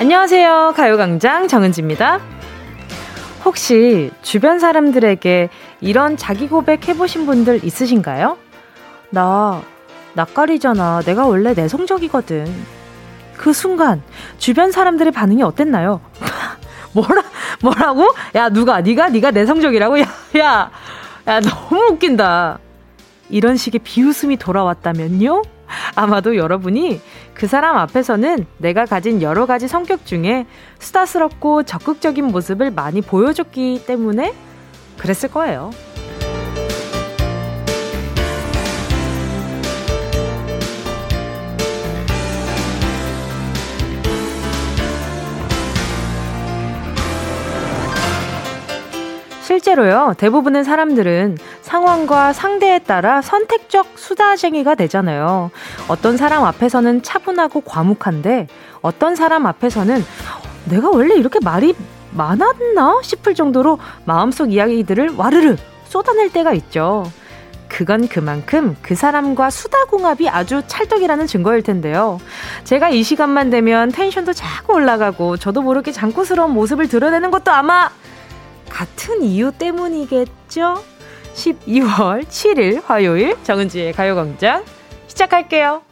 안녕하세요. 가요광장 정은지입니다. 혹시 주변 사람들에게 이런 자기 고백 해보신 분들 있으신가요? 나, 낯가리잖아. 내가 원래 내성적이거든. 그 순간, 주변 사람들의 반응이 어땠나요? 뭐라, 뭐라고? 야, 누가, 네가, 네가 내성적이라고? 야, 야, 야, 너무 웃긴다. 이런 식의 비웃음이 돌아왔다면요? 아마도 여러분이 그 사람 앞에서는 내가 가진 여러 가지 성격 중에 수다스럽고 적극적인 모습을 많이 보여줬기 때문에 그랬을 거예요. 실제로요, 대부분의 사람들은 상황과 상대에 따라 선택적 수다쟁이가 되잖아요. 어떤 사람 앞에서는 차분하고 과묵한데, 어떤 사람 앞에서는 내가 원래 이렇게 말이 많았나 싶을 정도로 마음속 이야기들을 와르르 쏟아낼 때가 있죠. 그건 그만큼 그 사람과 수다궁합이 아주 찰떡이라는 증거일 텐데요. 제가 이 시간만 되면 텐션도 자꾸 올라가고 저도 모르게 장구스러운 모습을 드러내는 것도 아마 같은 이유 때문이겠죠? 12월 7일 화요일 정은지의 가요광장 시작할게요.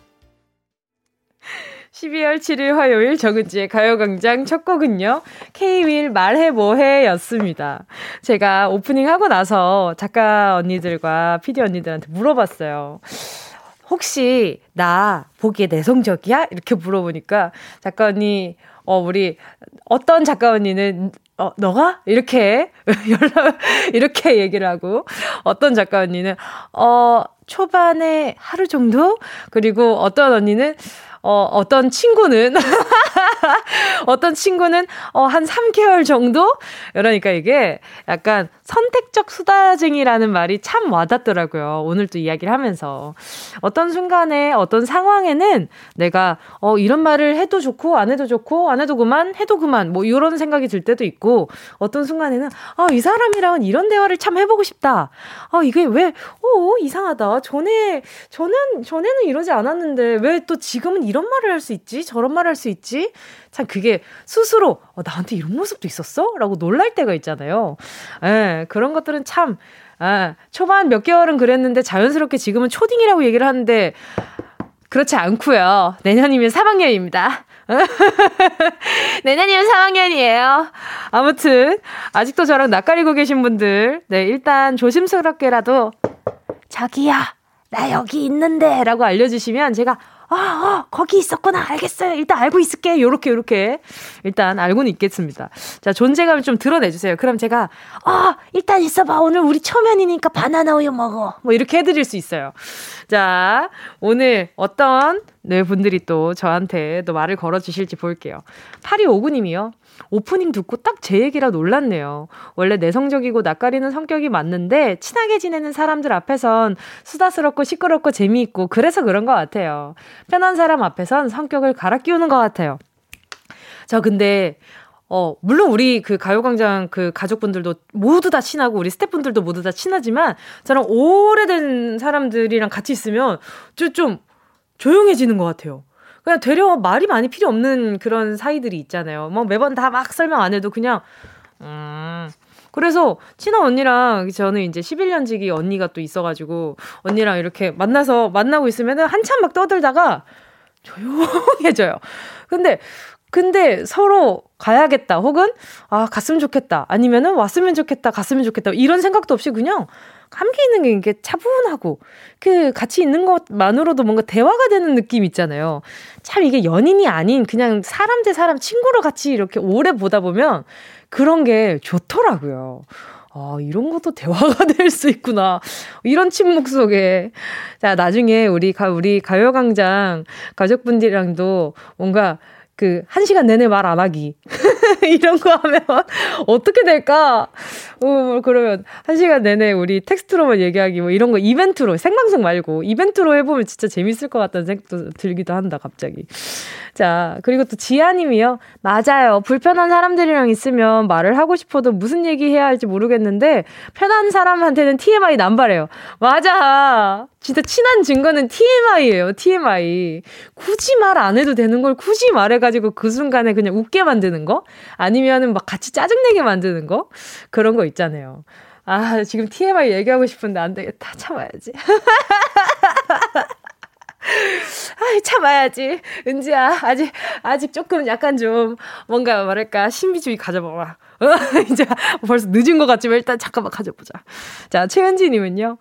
12월 7일 화요일 정은지의 가요광장 첫 곡은요. K-윌 말해 뭐해 였습니다. 제가 오프닝 하고 나서 작가 언니들과 PD 언니들한테 물어봤어요. 혹시 나 보기에 내성적이야? 이렇게 물어보니까 작가 언니, 어, 우리 어떤 작가 언니는 어, 너가? 이렇게, 연락, 이렇게 얘기를 하고, 어떤 작가 언니는, 어, 초반에 하루 정도? 그리고 어떤 언니는, 어, 어떤 친구는, 어떤 친구는, 어, 한 3개월 정도? 그러니까 이게 약간 선택적 수다쟁이라는 말이 참 와닿더라고요. 오늘 또 이야기를 하면서. 어떤 순간에, 어떤 상황에는 내가, 어, 이런 말을 해도 좋고, 안 해도 좋고, 안 해도 그만, 해도 그만, 뭐, 이런 생각이 들 때도 있고, 어떤 순간에는, 아, 이 사람이랑은 이런 대화를 참 해보고 싶다. 아, 이게 왜, 어, 이상하다. 전에, 전엔, 전에는 이러지 않았는데, 왜 또 지금은 이런 말을 할 수 있지? 저런 말을 할 수 있지? 참 그게 스스로 어, 나한테 이런 모습도 있었어? 라고 놀랄 때가 있잖아요. 예, 그런 것들은 참 아, 초반 몇 개월은 그랬는데 자연스럽게 지금은 초딩이라고 얘기를 하는데 그렇지 않고요. 내년이면 3학년입니다. 내년이면 3학년이에요. 아무튼 아직도 저랑 낯가리고 계신 분들 네, 일단 조심스럽게라도 자기야 나 여기 있는데 라고 알려 주시면 제가 아, 아, 거기 있었구나. 알겠어요. 일단 알고 있을게. 요렇게, 요렇게. 일단 알고는 있겠습니다. 자, 존재감을 좀 드러내주세요. 그럼 제가, 아, 일단 있어봐. 오늘 우리 초면이니까 바나나 우유 먹어. 뭐 이렇게 해드릴 수 있어요. 자, 오늘 어떤 네 분들이 또 저한테 또 말을 걸어주실지 볼게요. 8259님이요. 오프닝 듣고 딱 제 얘기라 놀랐네요. 원래 내성적이고 낯가리는 성격이 맞는데 친하게 지내는 사람들 앞에선 수다스럽고 시끄럽고 재미있고 그래서 그런 것 같아요. 편한 사람 앞에선 성격을 갈아 끼우는 것 같아요. 저 근데 어, 물론 우리 그 가요광장 그 가족분들도 모두 다 친하고 우리 스태프분들도 모두 다 친하지만 저랑 오래된 사람들이랑 같이 있으면 좀, 좀 조용해지는 것 같아요. 그냥 되려 말이 많이 필요 없는 그런 사이들이 있잖아요. 뭐 매번 다 막 설명 안 해도 그냥, 음. 그래서 친한 언니랑 저는 이제 11년 지기 언니가 또 있어가지고 언니랑 이렇게 만나서 만나고 있으면은 한참 막 떠들다가 조용해져요. 근데 근데 서로 가야겠다 혹은 아 갔으면 좋겠다 아니면은 왔으면 좋겠다 갔으면 좋겠다 이런 생각도 없이 그냥 함께 있는 게 이게 차분하고 그 같이 있는 것만으로도 뭔가 대화가 되는 느낌 있잖아요. 참 이게 연인이 아닌 그냥 사람 대 사람 친구로 같이 이렇게 오래 보다 보면 그런 게 좋더라고요. 아, 이런 것도 대화가 될 수 있구나. 이런 침묵 속에. 자, 나중에 우리 가, 우리 가요광장 가족분들이랑도 뭔가 그, 한 시간 내내 말 안 하기. 이런 거 하면 어떻게 될까? 어, 뭐 그러면 한 시간 내내 우리 텍스트로만 얘기하기 뭐 이런 거 이벤트로, 생방송 말고 이벤트로 해보면 진짜 재밌을 것 같다는 생각도 들기도 한다, 갑자기. 자, 그리고 또 지아님이요. 맞아요. 불편한 사람들이랑 있으면 말을 하고 싶어도 무슨 얘기 해야 할지 모르겠는데, 편한 사람한테는 TMI 남발해요. 맞아. 진짜 친한 증거는 TMI예요, TMI. 굳이 말 안 해도 되는 걸 굳이 말해가지고 가지고 그 순간에 그냥 웃게 만드는 거? 아니면은 막 같이 짜증내게 만드는 거? 그런 거 있잖아요. 아, 지금 TMI 얘기하고 싶은데 안 되겠다. 참아야지. 아, 참아야지. 은지야, 아직, 아직 조금 약간 좀, 뭔가 말할까, 신비주의 가져봐봐. 어, 이제 벌써 늦은 것 같지만 일단 잠깐만 가져보자. 자, 최은지님은요.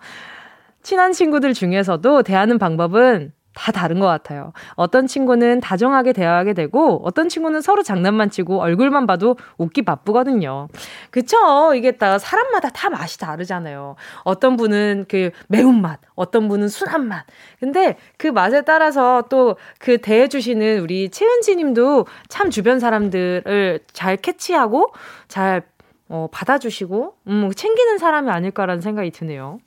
친한 친구들 중에서도 대하는 방법은 다 다른 것 같아요. 어떤 친구는 다정하게 대화하게 되고 어떤 친구는 서로 장난만 치고 얼굴만 봐도 웃기 바쁘거든요. 그쵸? 이게 다 사람마다 다 맛이 다르잖아요. 어떤 분은 그 매운맛, 어떤 분은 순한 맛. 근데 그 맛에 따라서 또 그 대해주시는 우리 최은지 님도 참 주변 사람들을 잘 캐치하고 잘 어, 받아주시고, 음, 챙기는 사람이 아닐까라는 생각이 드네요.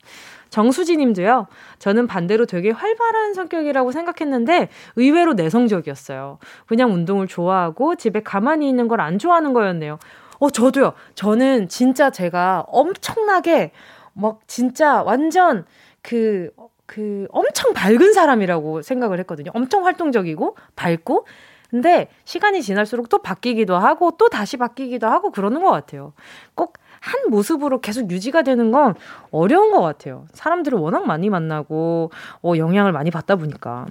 정수지 님도요, 저는 반대로 되게 활발한 성격이라고 생각했는데 의외로 내성적이었어요. 그냥 운동을 좋아하고 집에 가만히 있는 걸 안 좋아하는 거였네요. 어, 저도요. 저는 진짜 제가 엄청나게 막 진짜 완전 그, 그 엄청 밝은 사람이라고 생각을 했거든요. 엄청 활동적이고 밝고 근데 시간이 지날수록 또 바뀌기도 하고 또 다시 바뀌기도 하고 그러는 것 같아요. 꼭 한 모습으로 계속 유지가 되는 건 어려운 것 같아요. 사람들을 워낙 많이 만나고, 어, 영향을 많이 받다 보니까.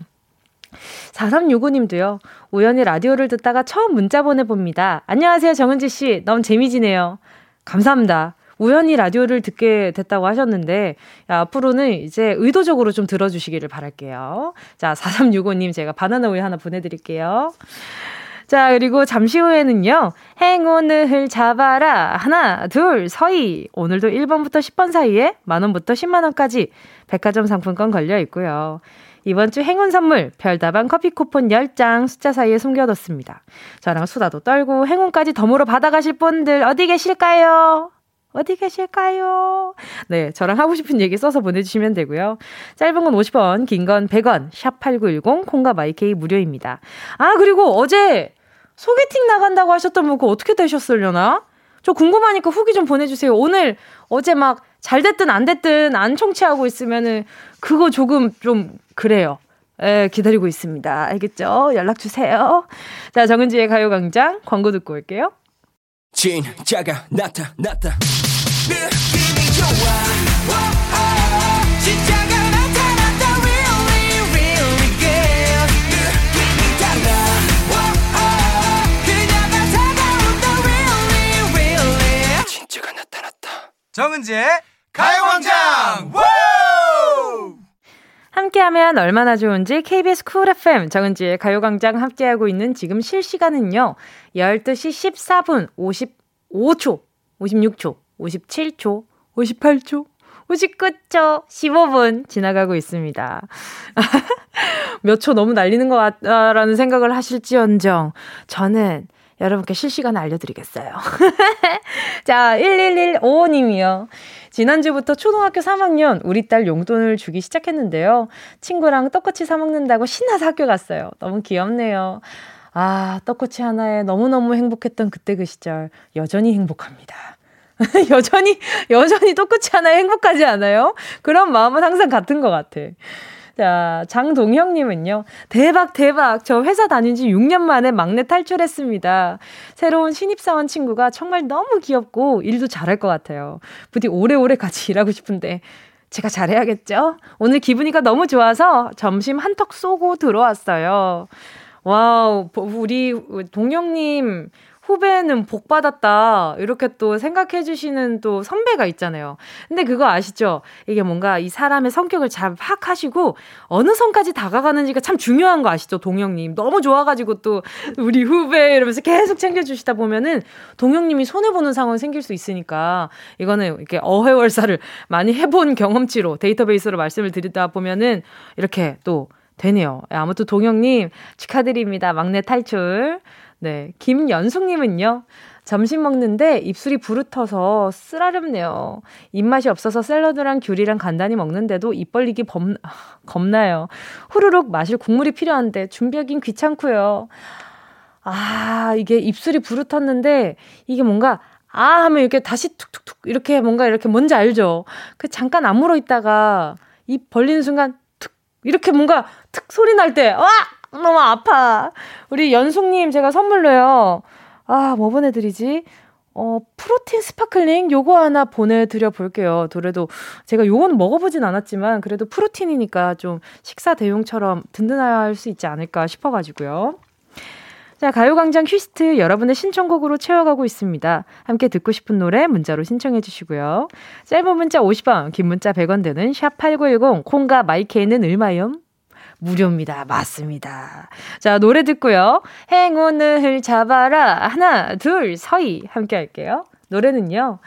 4365님도요, 우연히 라디오를 듣다가 처음 문자 보내봅니다. 안녕하세요, 정은지씨. 너무 재미지네요. 감사합니다. 우연히 라디오를 듣게 됐다고 하셨는데, 야, 앞으로는 이제 의도적으로 좀 들어주시기를 바랄게요. 자, 4365님 제가 바나나 우유 하나 보내드릴게요. 자, 그리고 잠시 후에는요, 행운을 잡아라. 하나, 둘, 서희. 오늘도 1번부터 10번 사이에 만원부터 10만원까지 백화점 상품권 걸려 있고요. 이번 주 행운 선물, 별다방 커피 쿠폰 10장 숫자 사이에 숨겨뒀습니다. 저랑 수다도 떨고 행운까지 덤으로 받아가실 분들 어디 계실까요? 어디 계실까요? 네, 저랑 하고 싶은 얘기 써서 보내주시면 되고요. 짧은 건 50원, 긴 건 100원, 샵8910, 콩과 마이케이 무료입니다. 아, 그리고 어제 소개팅 나간다고 하셨던 분 그거 어떻게 되셨으려나? 저 궁금하니까 후기 좀 보내주세요. 오늘 어제 막 잘 됐든 안 됐든 안 청취하고 있으면은 그거 조금 좀 그래요. 예, 기다리고 있습니다. 알겠죠? 연락 주세요. 자, 정은지의 가요광장 광고 듣고 올게요. 진짜가 나타났다. 정은지의 가요광장! 함께하면 얼마나 좋은지 KBS 쿨 FM 정은지의 가요광장 함께하고 있는 지금 실시간은요 12시 14분 55초 56초 57초 58초 59초 15분 지나가고 있습니다. 몇 초 너무 날리는 것 같다라는 생각을 하실지언정 저는 여러분께 실시간에 알려드리겠어요. 자, 1115님이요. 지난주부터 초등학교 3학년 우리 딸 용돈을 주기 시작했는데요. 친구랑 떡꼬치 사먹는다고 신나서 학교 갔어요. 너무 귀엽네요. 아, 떡꼬치 하나에 너무너무 행복했던 그때 그 시절 여전히 행복합니다. 여전히, 여전히 떡꼬치 하나에 행복하지 않아요? 그런 마음은 항상 같은 것 같아. 자, 장동형님은요. 대박, 대박. 저 회사 다닌 지 6년 만에 막내 탈출했습니다. 새로운 신입사원 친구가 정말 너무 귀엽고 일도 잘할 것 같아요. 부디 오래오래 같이 일하고 싶은데 제가 잘해야겠죠? 오늘 기분이가 너무 좋아서 점심 한턱 쏘고 들어왔어요. 와우, 우리 동영님 후배는 복 받았다. 이렇게 또 생각해 주시는 또 선배가 있잖아요. 근데 그거 아시죠? 이게 뭔가 이 사람의 성격을 잘 파악하시고 어느 선까지 다가가는지가 참 중요한 거 아시죠? 동영님. 너무 좋아가지고 또 우리 후배 이러면서 계속 챙겨주시다 보면은 동영님이 손해보는 상황이 생길 수 있으니까 이거는 이렇게 어회월사를 많이 해본 경험치로 데이터베이스로 말씀을 드리다 보면은 이렇게 또 되네요. 아무튼 동영님 축하드립니다. 막내 탈출. 네. 김연숙님은요. 점심 먹는데 입술이 부르터서 쓰라렵네요. 입맛이 없어서 샐러드랑 귤이랑 간단히 먹는데도 입 벌리기 범, 겁나요. 후루룩 마실 국물이 필요한데 준비하긴 귀찮고요. 아, 이게 입술이 부르텄는데 이게 뭔가 아 하면 이렇게 다시 툭툭툭 이렇게 뭔가 이렇게 뭔지 알죠? 그 잠깐 안 물어 있다가 입 벌리는 순간 툭 이렇게 뭔가 툭 소리 날 때, 와! 너무 아파. 우리 연숙님 제가 선물로요. 아, 뭐 보내드리지? 어, 프로틴 스파클링 요거 하나 보내드려 볼게요. 그래도 제가 요거는 먹어보진 않았지만 그래도 프로틴이니까 좀 식사 대용처럼 든든할 수 있지 않을까 싶어가지고요. 자, 가요광장 리퀘스트 여러분의 신청곡으로 채워가고 있습니다. 함께 듣고 싶은 노래 문자로 신청해 주시고요. 짧은 문자 50원, 긴 문자 100원 되는 샵8910, 콩과 마이케이는 을마염 무료입니다. 맞습니다. 자, 노래 듣고요. 행운을 잡아라. 하나, 둘, 서희. 함께 할게요. 노래는요.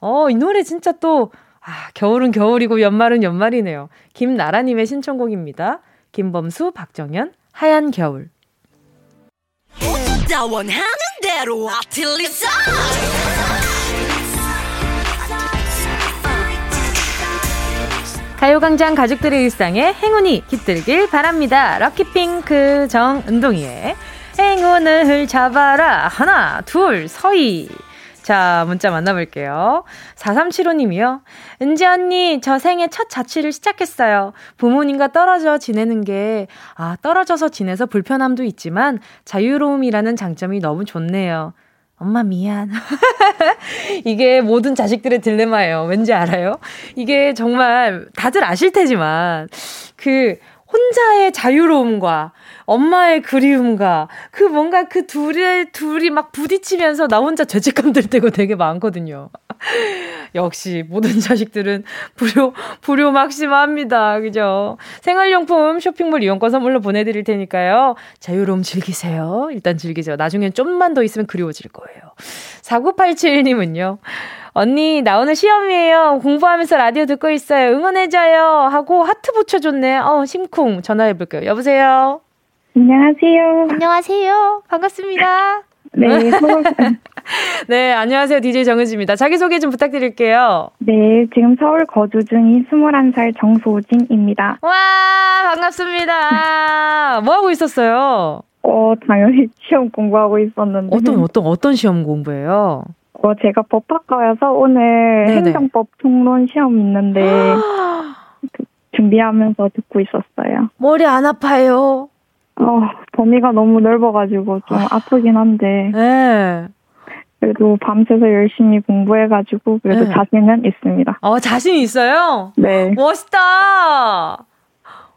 어, 이 노래 진짜 또, 아, 겨울은 겨울이고 연말은 연말이네요. 김나라님의 신청곡입니다. 김범수, 박정현, 하얀 겨울. 가요광장 가족들의 일상에 행운이 깃들길 바랍니다. 럭키핑크 정은동이의 행운을 잡아라. 하나, 둘, 서희. 자, 문자 만나볼게요. 4375님이요. 은지 언니, 저 생애 첫 자취를 시작했어요. 부모님과 떨어져 지내는 게, 아, 떨어져서 지내서 불편함도 있지만 자유로움이라는 장점이 너무 좋네요. 엄마 미안. 이게 모든 자식들의 딜레마예요. 왠지 알아요? 이게 정말 다들 아실 테지만 그 혼자의 자유로움과 엄마의 그리움과 그 뭔가 그 둘의 둘이 막 부딪히면서 나 혼자 죄책감 들 때가 되게 많거든요. 역시 모든 자식들은 불효 불효 막심합니다. 그죠? 생활용품 쇼핑몰 이용권 선물로 보내드릴 테니까요. 자유로움 즐기세요. 일단 즐기세요. 나중엔 좀만 더 있으면 그리워질 거예요. 4987님은요. 언니, 나 오늘 시험이에요. 공부하면서 라디오 듣고 있어요. 응원해줘요. 하고 하트 붙여줬네. 어, 심쿵. 전화해볼게요. 여보세요? 안녕하세요. 안녕하세요. 반갑습니다. 네, 네, 안녕하세요. DJ 정은지입니다. 자기소개 좀 부탁드릴게요. 네, 지금 서울 거주 중인 21살 정소진입니다. 와, 반갑습니다. 뭐 하고 있었어요? 어, 당연히 시험 공부하고 있었는데. 어떤, 어떤, 어떤 시험 공부예요? 어, 제가 법학과여서 오늘 네네. 행정법 통론 시험 있는데 그 준비하면서 듣고 있었어요. 머리 안 아파요? 어, 범위가 너무 넓어가지고 좀 아. 프긴 한데. 네. 그래도 밤새서 열심히 공부해가지고 그래도 네. 자신은 있습니다. 어, 자신 있어요? 네. 멋있다.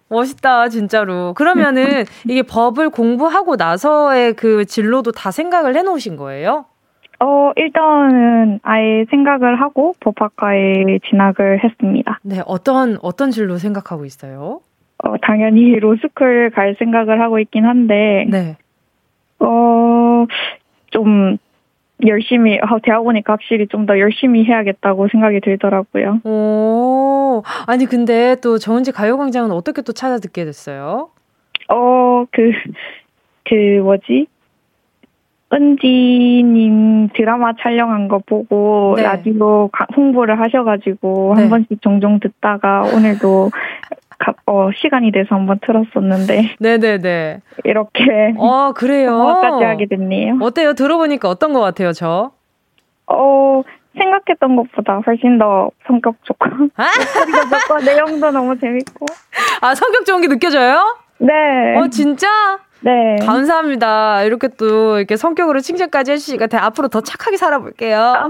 멋있다, 진짜로. 그러면은 이게 법을 공부하고 나서의 그 진로도 다 생각을 해놓으신 거예요? 어, 일단은 아예 생각을 하고 법학과에 진학을 했습니다. 네, 어떤, 어떤 진로 생각하고 있어요? 어, 당연히 로스쿨 갈 생각을 하고 있긴 한데, 네. 어, 좀, 열심히, 어, 대학 오니까 확실히 좀 더 열심히 해야겠다고 생각이 들더라고요. 오, 아니, 근데 또 정은지 가요광장은 어떻게 또 찾아 듣게 됐어요? 어, 그, 그, 뭐지? 은지님 드라마 촬영한 거 보고 네. 라디오 홍보를 하셔가지고 네. 한 번씩 종종 듣다가 오늘도 어, 시간이 돼서 한번 틀었었는데. 네네네. 이렇게. 어, 그래요? 까지 하게 됐네요. 어때요? 들어보니까 어떤 것 같아요, 저? 어, 생각했던 것보다 훨씬 더 성격 좋고. 아? 좋고, 내용도 너무 재밌고. 아, 성격 좋은 게 느껴져요? 네. 어, 진짜? 네. 감사합니다. 이렇게 또 이렇게 성격으로 칭찬까지 해주시니까 앞으로 더 착하게 살아볼게요.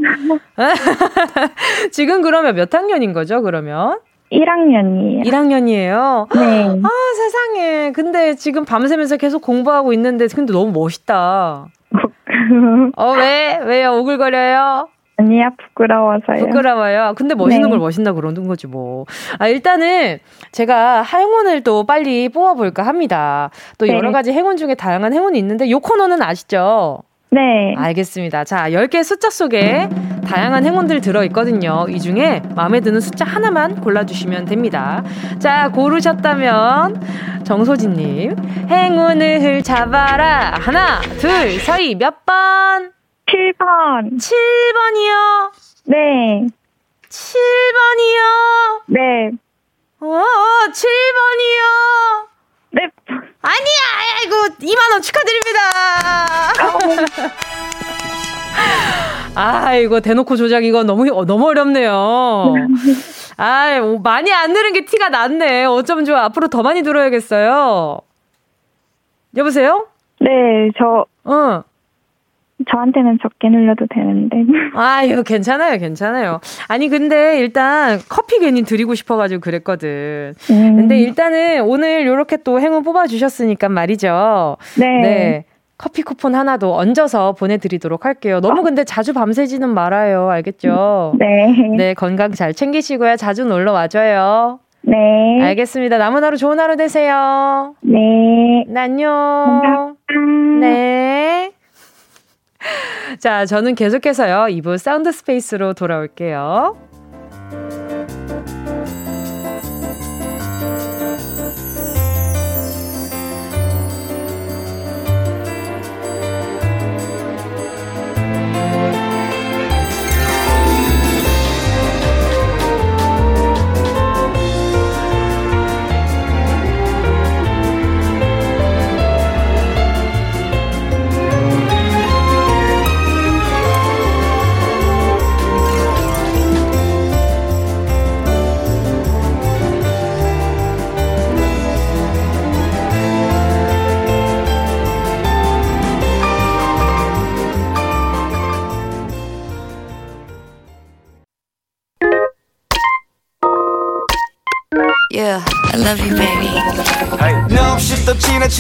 지금 그러면 몇 학년인 거죠, 그러면? 1학년이에요. 1학년이에요? 네. 아, 세상에. 근데 지금 밤새면서 계속 공부하고 있는데, 근데 너무 멋있다. 어, 왜? 왜요? 오글거려요? 아니야, 부끄러워서요. 부끄러워요. 근데 멋있는 네. 걸 멋있나 그러는 거지 뭐. 아, 일단은 제가 행운을 또 빨리 뽑아볼까 합니다. 또 네. 여러 가지 행운 중에 다양한 행운이 있는데 요 코너는 아시죠? 네. 알겠습니다. 자, 10개 숫자 속에 다양한 행운들 들어있거든요. 이 중에 마음에 드는 숫자 하나만 골라주시면 됩니다. 자, 고르셨다면 정소진님, 행운을 잡아라. 하나, 둘, 서희 몇 번? 7번. 7번이요? 네. 7번이요? 네. 어, 7번이요? 네. 아니야, 아이고, 2만원 축하드립니다. 아이고, 대놓고 조작 이거 너무, 너무 어렵네요. 아 많이 안 들은 게 티가 났네. 어쩜 좋아. 앞으로 더 많이 들어야겠어요. 여보세요? 네, 저. 어. 저한테는 적게 눌려도 되는데. 아유, 괜찮아요, 괜찮아요. 아니, 근데 일단 커피 괜히 드리고 싶어가지고 그랬거든. 음. 근데 일단은 오늘 요렇게 또 행운 뽑아주셨으니까 말이죠. 네. 네. 커피 쿠폰 하나도 얹어서 보내드리도록 할게요. 너무 어. 근데 자주 밤새지는 말아요. 알겠죠? 네. 네, 건강 잘 챙기시고요. 자주 놀러 와줘요. 네. 알겠습니다. 남은 하루 좋은 하루 되세요. 네. 네 안녕. 감사합니다. 네. 자, 저는 계속해서요. 2부 사운드 스페이스로 돌아올게요.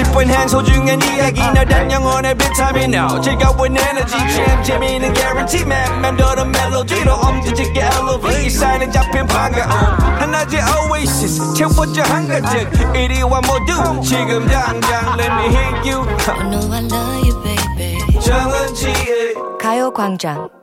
뻔한 소중한 이야기. 너란 영혼의 비타민 O 즐거운 에너지. 참 재미있는 guarantee man. 맘대로 멜로디로 엄지짓게 elevate. 이 사인에 잡힌 반가움. 하나의 oasis. 채워져 한가득 이리와 모두 지금 당장. Let me hit you. I know I love you, baby. 정은지의 가요광장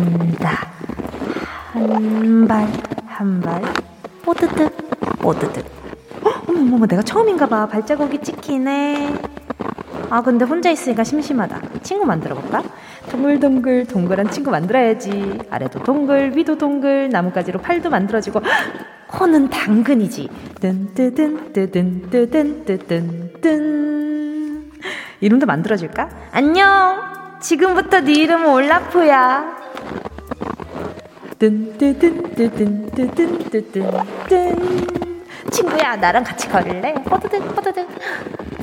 걷는다. 한 발, 한 발, 뽀드득, 뽀드득. 어머, 어머, 내가 처음인가 봐. 발자국이 찍히네. 아, 근데 혼자 있으니까 심심하다. 친구 만들어 볼까? 동글동글, 동글한 친구 만들어야지. 아래도 동글, 위도 동글, 나뭇가지로 팔도 만들어지고. 코는 당근이지. 뜬뜨든, 뜨든, 뜨든, 뜨든, 뜬. 이름도 만들어줄까? 안녕! 지금부터 네 이름은 올라프야. 뜬뜨든뜨든뜨든뜨든뜬 친구야 나랑 같이 걸을래? 허드득 허드득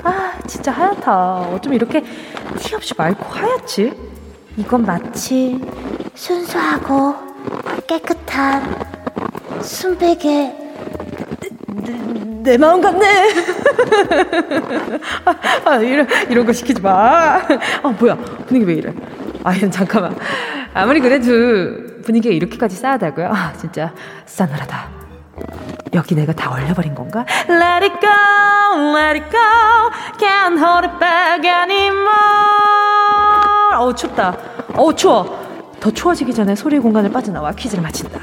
아 진짜 하얗다 어쩜 이렇게 티 없이 맑고 하얗지? 이건 마치 순수하고 깨끗한 순백의 내, 내 마음 같네 아, 아, 이런 이런 거 시키지 마. 아 뭐야 분위기 왜 이래? 아 잠깐만. 아무리 그래도 분위기가 이렇게까지 싸하다고요? 아 진짜 싸늘하다. 여기 내가 다 얼려버린 건가? Let it go, let it go, can't hold it back anymore. 어우 춥다. 어우 추워. 더 추워지기 전에 소리 공간을 빠져나와 퀴즈를 마친다.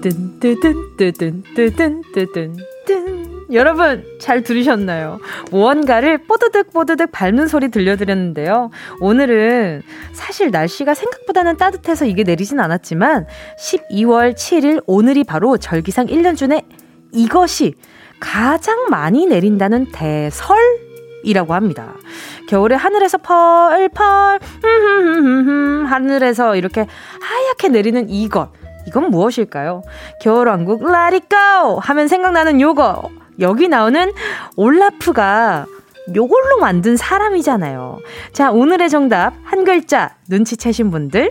뜬뜨든뜨든뜨든뜨든 여러분 잘 들으셨나요? 무언가를 뽀드득 뽀드득 밟는 소리 들려드렸는데요. 오늘은 사실 날씨가 생각보다는 따뜻해서 이게 내리진 않았지만 12월 7일 오늘이 바로 절기상 1년 중에 이것이 가장 많이 내린다는 대설 이라고 합니다. 겨울에 하늘에서 펄펄 하늘에서 이렇게 하얗게 내리는 이것 이건 무엇일까요? 겨울왕국 go! 하면 생각나는 요거. 여기 나오는 올라프가 요걸로 만든 사람이잖아요. 자, 오늘의 정답 한 글자 눈치채신 분들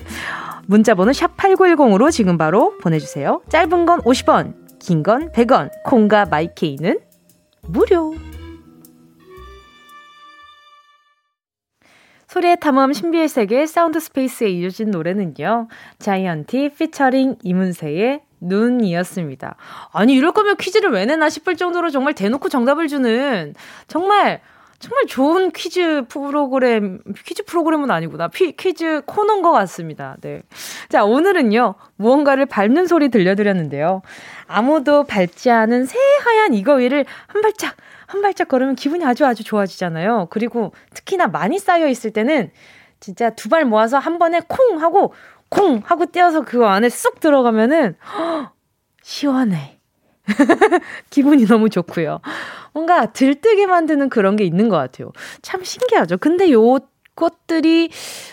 문자 번호 샵 8910으로 지금 바로 보내 주세요. 짧은 건 50원, 긴 건 100원, 콩과 마이케이는 무료. 소리의 탐험 신비의 세계 사운드 스페이스에 이어진 노래는요. 자이언티 피처링 이문세의 눈이었습니다. 아니, 이럴 거면 퀴즈를 왜 내나 싶을 정도로 정말 대놓고 정답을 주는 정말 정말 좋은 퀴즈 프로그램, 퀴즈 프로그램은 아니구나. 피, 퀴즈 코너인 것 같습니다. 네. 자, 오늘은요, 무언가를 밟는 소리 들려드렸는데요. 아무도 밟지 않은 새하얀 이거 위를 한 발짝, 한 발짝 걸으면 기분이 아주 아주 좋아지잖아요. 그리고 특히나 많이 쌓여 있을 때는 진짜 두 발 모아서 한 번에 콩 하고, 콩 하고 떼어서 그 안에 쑥 들어가면은, 허, 시원해. 기분이 너무 좋고요. 뭔가 들뜨게 만드는 그런 게 있는 것 같아요. 참 신기하죠. 근데 요 것들이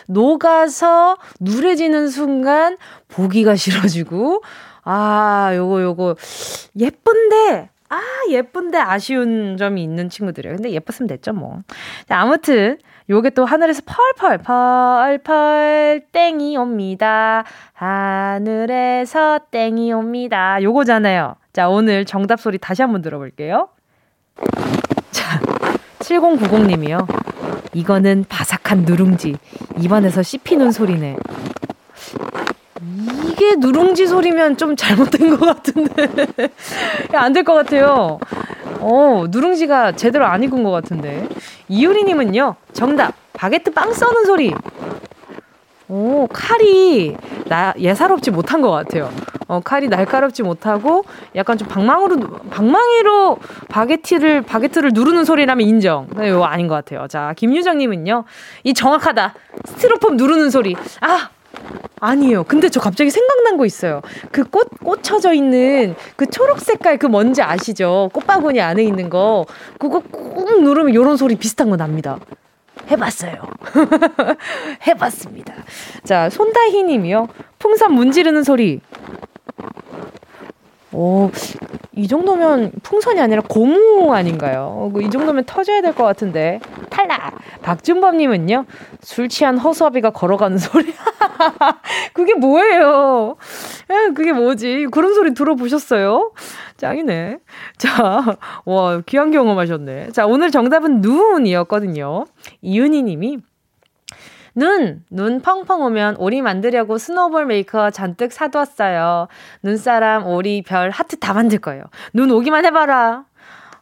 녹아서 누래지는 순간 보기가 싫어지고, 아, 요거, 요거, 예쁜데, 아, 예쁜데 아쉬운 점이 있는 친구들이에요. 근데 예뻤으면 됐죠, 뭐. 자, 아무튼, 요게 또 하늘에서 펄펄, 펄펄, 땡이 옵니다. 하늘에서 땡이 옵니다. 요거잖아요. 자, 오늘 정답 소리 다시 한번 들어볼게요. 자, 7090님이요. 이거는 바삭한 누룽지. 입안에서 씹히는 소리네. 이게 누룽지 소리면 좀 잘못된 것 같은데. 안 될 것 같아요. 어, 누룽지가 제대로 안 익은 것 같은데. 이유리님은요, 정답. 바게트 빵 써는 소리. 오, 칼이 나 예사롭지 못한 것 같아요. 어, 칼이 날카롭지 못하고 약간 좀 방망이로 방망이로 바게트를 바게트를 누르는 소리라면 인정. 네, 이거 아닌 것 같아요. 자, 김유정님은요, 이 정확하다. 스티로폼 누르는 소리. 아, 아니에요. 근데 저 갑자기 생각난 거 있어요. 그 꽃, 꽂혀져 있는 그 초록 색깔 그 뭔지 아시죠? 꽃바구니 안에 있는 거. 그거 꾹 누르면 요런 소리 비슷한 거 납니다. 해봤어요. 해봤습니다. 자, 손다희 님이요. 풍선 문지르는 소리. 오, 이 정도면 풍선이 아니라 고무 아닌가요? 이 정도면 터져야 될 것 같은데. 탈락! 박준범님은요, 술 취한 허수아비가 걸어가는 소리. 그게 뭐예요? 그게 뭐지? 그런 소리 들어보셨어요? 짱이네. 자, 와, 귀한 경험 하셨네. 자, 오늘 정답은 눈이었거든요. 이윤희 님이 눈! 눈 펑펑 오면 오리 만들려고 스노볼 메이커 잔뜩 사두었어요. 눈사람, 오리, 별, 하트 다 만들 거예요. 눈 오기만 해봐라.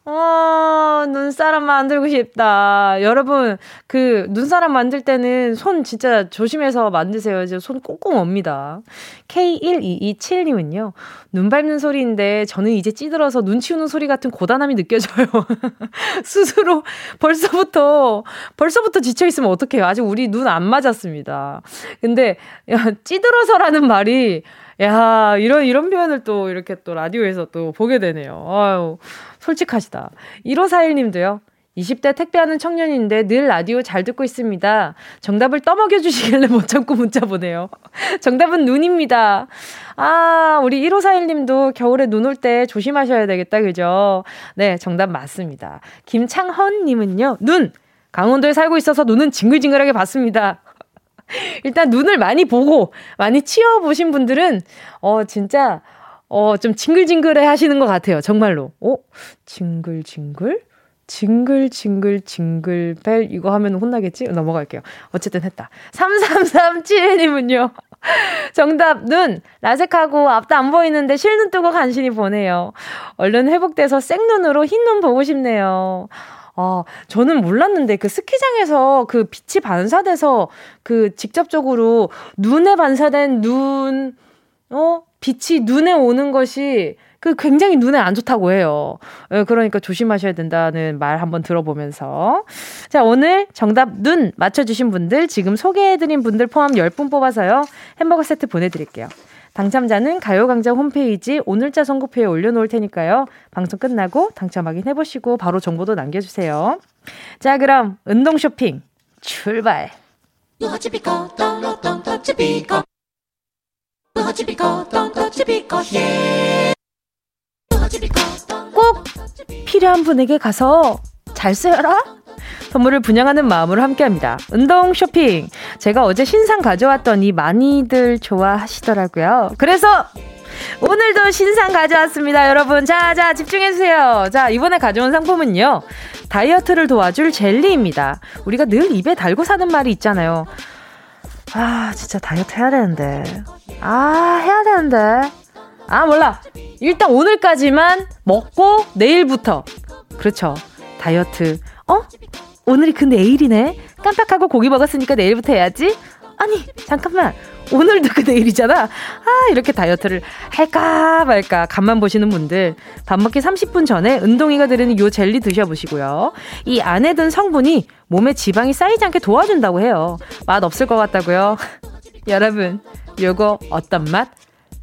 어, 눈사람 만들고 싶다. 여러분, 그, 눈사람 만들 때는 손 진짜 조심해서 만드세요. 이제 손 꽁꽁 옵니다. K1227님은요, 눈 밟는 소리인데 저는 이제 찌들어서 눈 치우는 소리 같은 고단함이 느껴져요. 스스로 벌써부터, 벌써부터 지쳐있으면 어떡해요. 아직 우리 눈 안 맞았습니다. 근데, 야, 찌들어서라는 말이, 야, 이런, 이런 표현을 또 이렇게 또 라디오에서 또 보게 되네요. 아유. 솔직하시다. 1541님도요. 20대 택배하는 청년인데 늘 라디오 잘 듣고 있습니다. 정답을 떠먹여 주시길래 못 참고 문자 보내요. 정답은 눈입니다. 아, 우리 1541님도 겨울에 눈 올 때 조심하셔야 되겠다. 그죠? 네, 정답 맞습니다. 김창헌 님은요, 눈! 강원도에 살고 있어서 눈은 징글징글하게 봤습니다. 일단 눈을 많이 보고 많이 치워 보신 분들은, 어, 진짜, 어, 좀 징글징글해 하시는 것 같아요. 정말로. 어? 징글징글? 징글징글 징글벨 이거 하면 혼나겠지? 넘어갈게요. 어쨌든 했다. 3337님은요. 정답 눈 라섹하고 앞도 안 보이는데 실눈 뜨고 간신히 보내요. 얼른 회복돼서 생눈으로 흰눈 보고 싶네요. 아, 저는 몰랐는데 그 스키장에서 그 빛이 반사돼서 그 직접적으로 눈에 반사된 눈, 어? 빛이 눈에 오는 것이 그 굉장히 눈에 안 좋다고 해요. 예, 그러니까 조심하셔야 된다는 말 한번 들어보면서. 자, 오늘 정답 눈 맞춰주신 분들, 지금 소개해드린 분들 포함 10분 뽑아서요. 햄버거 세트 보내드릴게요. 당첨자는 가요광장 홈페이지 오늘자 선곡표에 올려놓을 테니까요. 방송 끝나고 당첨 확인해보시고 바로 정보도 남겨주세요. 자, 그럼 운동 쇼핑 출발! 꼭 필요한 분에게 가서 잘 쓰여라. 선물을 분양하는 마음으로 함께합니다. 운동 쇼핑. 제가 어제 신상 가져왔더니 많이들 좋아하시더라고요. 그래서 오늘도 신상 가져왔습니다, 여러분. 자, 자, 집중해주세요. 자, 이번에 가져온 상품은요. 다이어트를 도와줄 젤리입니다. 우리가 늘 입에 달고 사는 말이 있잖아요. 아, 진짜 다이어트 해야 되는데. 아, 해야 되는데. 아, 몰라. 일단 오늘까지만 먹고 내일부터. 그렇죠. 다이어트. 어? 오늘이 그 내일이네? 깜빡하고 고기 먹었으니까 내일부터 해야지? 아니, 잠깐만. 오늘도 그 내일이잖아. 아, 이렇게 다이어트를 할까 말까 간만 보시는 분들 밥 먹기 30분 전에 운동이가 들으는 요 젤리 드셔보시고요. 이 안에 든 성분이 몸에 지방이 쌓이지 않게 도와준다고 해요. 맛 없을 것 같다고요? 여러분, 요거 어떤 맛?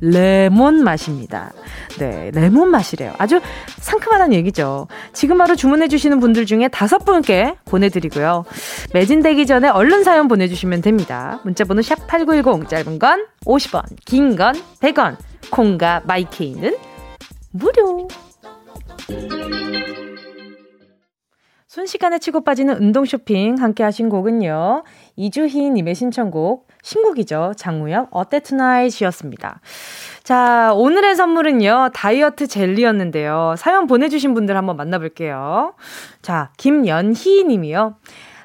레몬 맛입니다. 네, 레몬 맛이래요. 아주 상큼하다는 얘기죠. 지금 바로 주문해주시는 분들 중에 다섯 분께 보내드리고요. 매진되기 전에 얼른 사연 보내주시면 됩니다. 문자번호 샵8910, 짧은 건 50원, 긴 건 100원, 콩과 마이케이는 무료. 순식간에 치고 빠지는 운동 쇼핑 함께 하신 곡은요. 이주희님의 신청곡, 신곡이죠. 장우혁, 어때 투나잇이었습니다. 자, 오늘의 선물은요. 다이어트 젤리였는데요. 사연 보내주신 분들 한번 만나볼게요. 자, 김연희 님이요.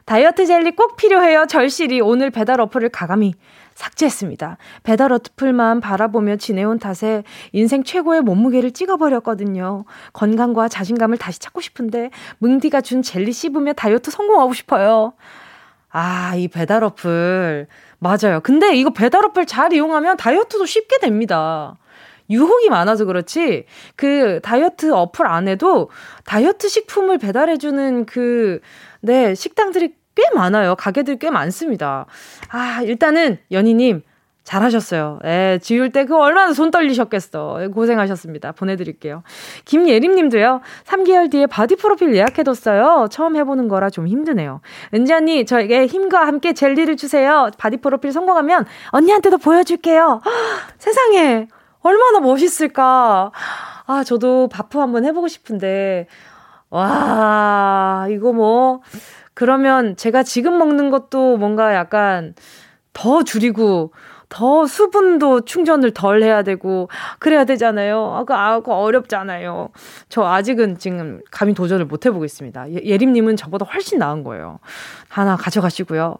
다이어트 젤리 꼭 필요해요. 절실히 오늘 배달 어플을 가감히 삭제했습니다. 배달 어플만 바라보며 지내온 탓에 인생 최고의 몸무게를 찍어버렸거든요. 건강과 자신감을 다시 찾고 싶은데 뭉디가 준 젤리 씹으며 다이어트 성공하고 싶어요. 아, 이 배달 어플. 맞아요. 근데 이거 배달 어플 잘 이용하면 다이어트도 쉽게 됩니다. 유혹이 많아서 그렇지, 그 다이어트 어플 안에도 다이어트 식품을 배달해주는 그, 네, 식당들이 꽤 많아요. 가게들 꽤 많습니다. 아, 일단은 연희님 잘하셨어요. 예, 지울 때 그 얼마나 손 떨리셨겠어. 예, 고생하셨습니다. 보내드릴게요. 김예림 님도요, 3개월 뒤에 바디 프로필 예약해뒀어요. 처음 해보는 거라 좀 힘드네요. 은지 언니, 저에게 힘과 함께 젤리를 주세요. 바디 프로필 성공하면 언니한테도 보여줄게요. 허, 세상에, 얼마나 멋있을까. 아, 저도 바프 한번 해보고 싶은데, 와, 이거 뭐, 그러면 제가 지금 먹는 것도 뭔가 약간 더 줄이고 더 수분도 충전을 덜 해야 되고 그래야 되잖아요. 아, 그, 아, 그 어렵잖아요. 저 아직은 지금 감히 도전을 못 해보고 있습니다. 예, 예림님은 저보다 훨씬 나은 거예요. 하나 가져가시고요.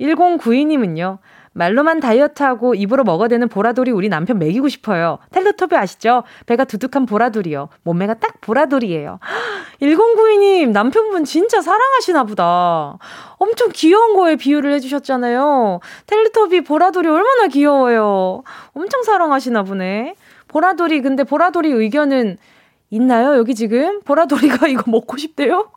1092님은요. 말로만 다이어트하고 입으로 먹어야 되는 보라돌이 우리 남편 먹이고 싶어요. 텔레토비 아시죠? 배가 두둑한 보라돌이요. 몸매가 딱 보라돌이에요. 1092님, 남편분 진짜 사랑하시나 보다. 엄청 귀여운 거에 비유를 해주셨잖아요. 텔레토비 보라돌이 얼마나 귀여워요. 엄청 사랑하시나 보네. 보라돌이, 근데 보라돌이 의견은 있나요? 여기 지금? 보라돌이가 이거 먹고 싶대요?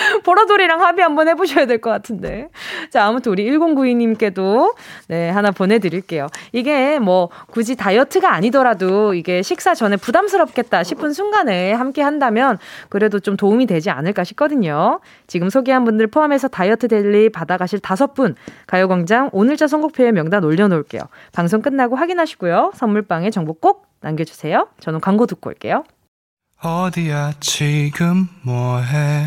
보라돌이랑 합의 한번 해보셔야 될 것 같은데. 자, 아무튼 우리 1092님께도 네, 하나 보내드릴게요. 이게 뭐 굳이 다이어트가 아니더라도 이게 식사 전에 부담스럽겠다 싶은 순간에 함께 한다면 그래도 좀 도움이 되지 않을까 싶거든요. 지금 소개한 분들 포함해서 다이어트 델리 받아가실 다섯 분 가요광장 오늘자 선곡표에 명단 올려놓을게요. 방송 끝나고 확인하시고요. 선물방에 정보 꼭 남겨주세요. 저는 광고 듣고 올게요. 어디야 지금 뭐해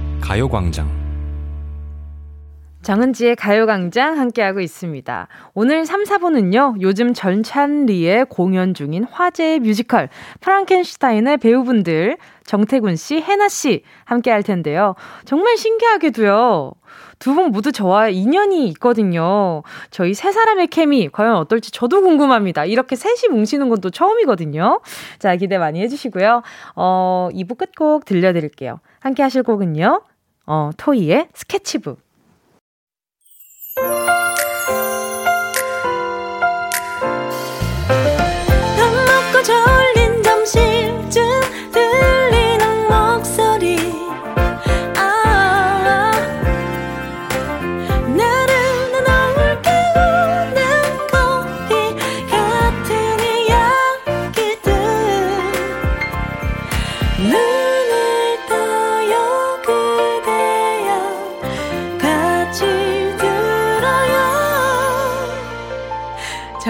가요광장 정은지의 가요광장 함께하고 있습니다. 오늘 3, 4분은요, 요즘 전찬리에 공연 중인 화제의 뮤지컬, 프랑켄슈타인의 배우분들, 정태군 씨, 해나 씨 함께 할 텐데요. 정말 신기하게도요, 두 분 모두 저와 인연이 있거든요. 저희 세 사람의 케미, 과연 어떨지 저도 궁금합니다. 이렇게 셋이 뭉치는 건 또 처음이거든요. 자, 기대 많이 해주시고요. 어, 2부 끝곡 들려드릴게요. 함께 하실 곡은요, 어, 토이의 스케치북.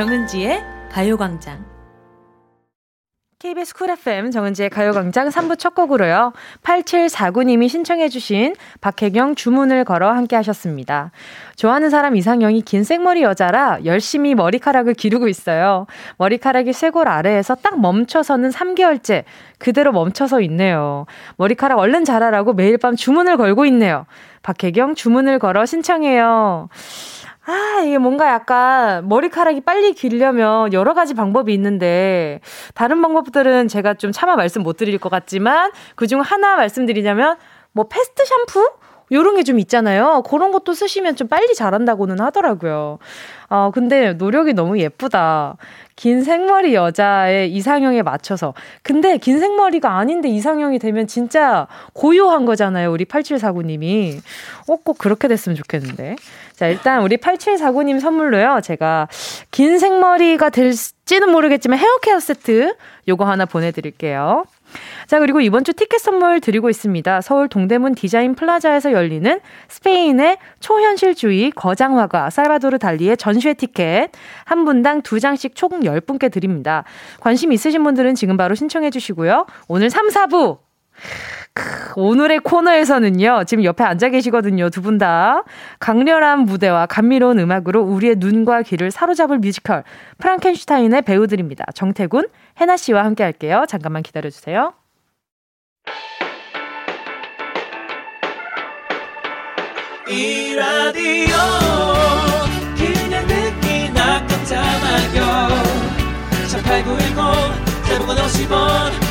정은지의 가요광장 KBS 쿨 FM 정은지의 가요광장 3부 첫 곡으로요. 8749님이 신청해주신 박혜경 주문을 걸어 함께 하셨습니다. 좋아하는 사람 이상형이 긴 생머리 여자라 열심히 머리카락을 기르고 있어요. 머리카락이 쇄골 아래에서 딱 멈춰서는 3개월째 그대로 멈춰서 있네요. 머리카락 얼른 자라라고 매일 밤 주문을 걸고 있네요. 박혜경 주문을 걸어 신청해요. 아, 이게 뭔가 약간 머리카락이 빨리 길려면 여러 가지 방법이 있는데, 다른 방법들은 제가 좀 차마 말씀 못 드릴 것 같지만, 그중 하나 말씀드리자면, 뭐 패스트 샴푸? 요런 게 좀 있잖아요. 그런 것도 쓰시면 좀 빨리 자란다고는 하더라고요. 어, 근데 노력이 너무 예쁘다. 긴 생머리 여자의 이상형에 맞춰서. 근데 긴 생머리가 아닌데 이상형이 되면 진짜 고요한 거잖아요. 우리 8749님이. 어, 꼭 그렇게 됐으면 좋겠는데. 자, 일단 우리 8749님 선물로요. 제가 긴 생머리가 될지는 모르겠지만 헤어케어 세트 요거 하나 보내드릴게요. 자, 그리고 이번 주 티켓 선물 드리고 있습니다. 서울 동대문 디자인 플라자에서 열리는 스페인의 초현실주의 거장화가 살바도르 달리의 전시회 티켓 한 분당 두 장씩 총 10분께 드립니다. 관심 있으신 분들은 지금 바로 신청해 주시고요. 오늘 3, 4부 오늘의 코너에서는요, 지금 옆에 앉아 계시거든요, 두 분 다. 강렬한 무대와 감미로운 음악으로 우리의 눈과 귀를 사로잡을 뮤지컬, 프랑켄슈타인의 배우들입니다. 정태군, 해나 씨와 함께 할게요. 잠깐만 기다려주세요. 이 라디오 그냥 듣기나 깜짝마요 18910 대목원 50원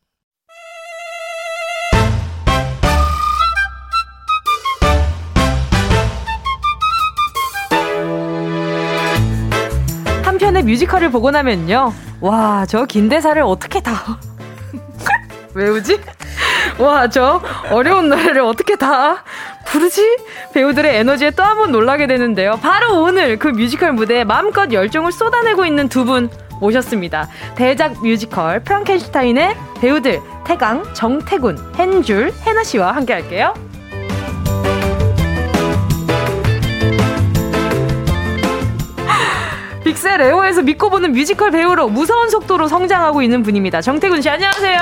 한 편의 뮤지컬을 보고 나면요. 와, 저 긴 대사를 어떻게 다 외우지? 와, 저 어려운 노래를 어떻게 다 부르지? 배우들의 에너지에 또 한 번 놀라게 되는데요. 바로 오늘 그 뮤지컬 무대에 마음껏 열정을 쏟아내고 있는 두 분 모셨습니다. 대작 뮤지컬 프랑켄슈타인의 배우들 택앙, 정택운, 헨줄, 해나 씨와 함께 할게요. 빅스 레오에서 믿고 보는 뮤지컬 배우로 무서운 속도로 성장하고 있는 분입니다. 정택운 씨 안녕하세요.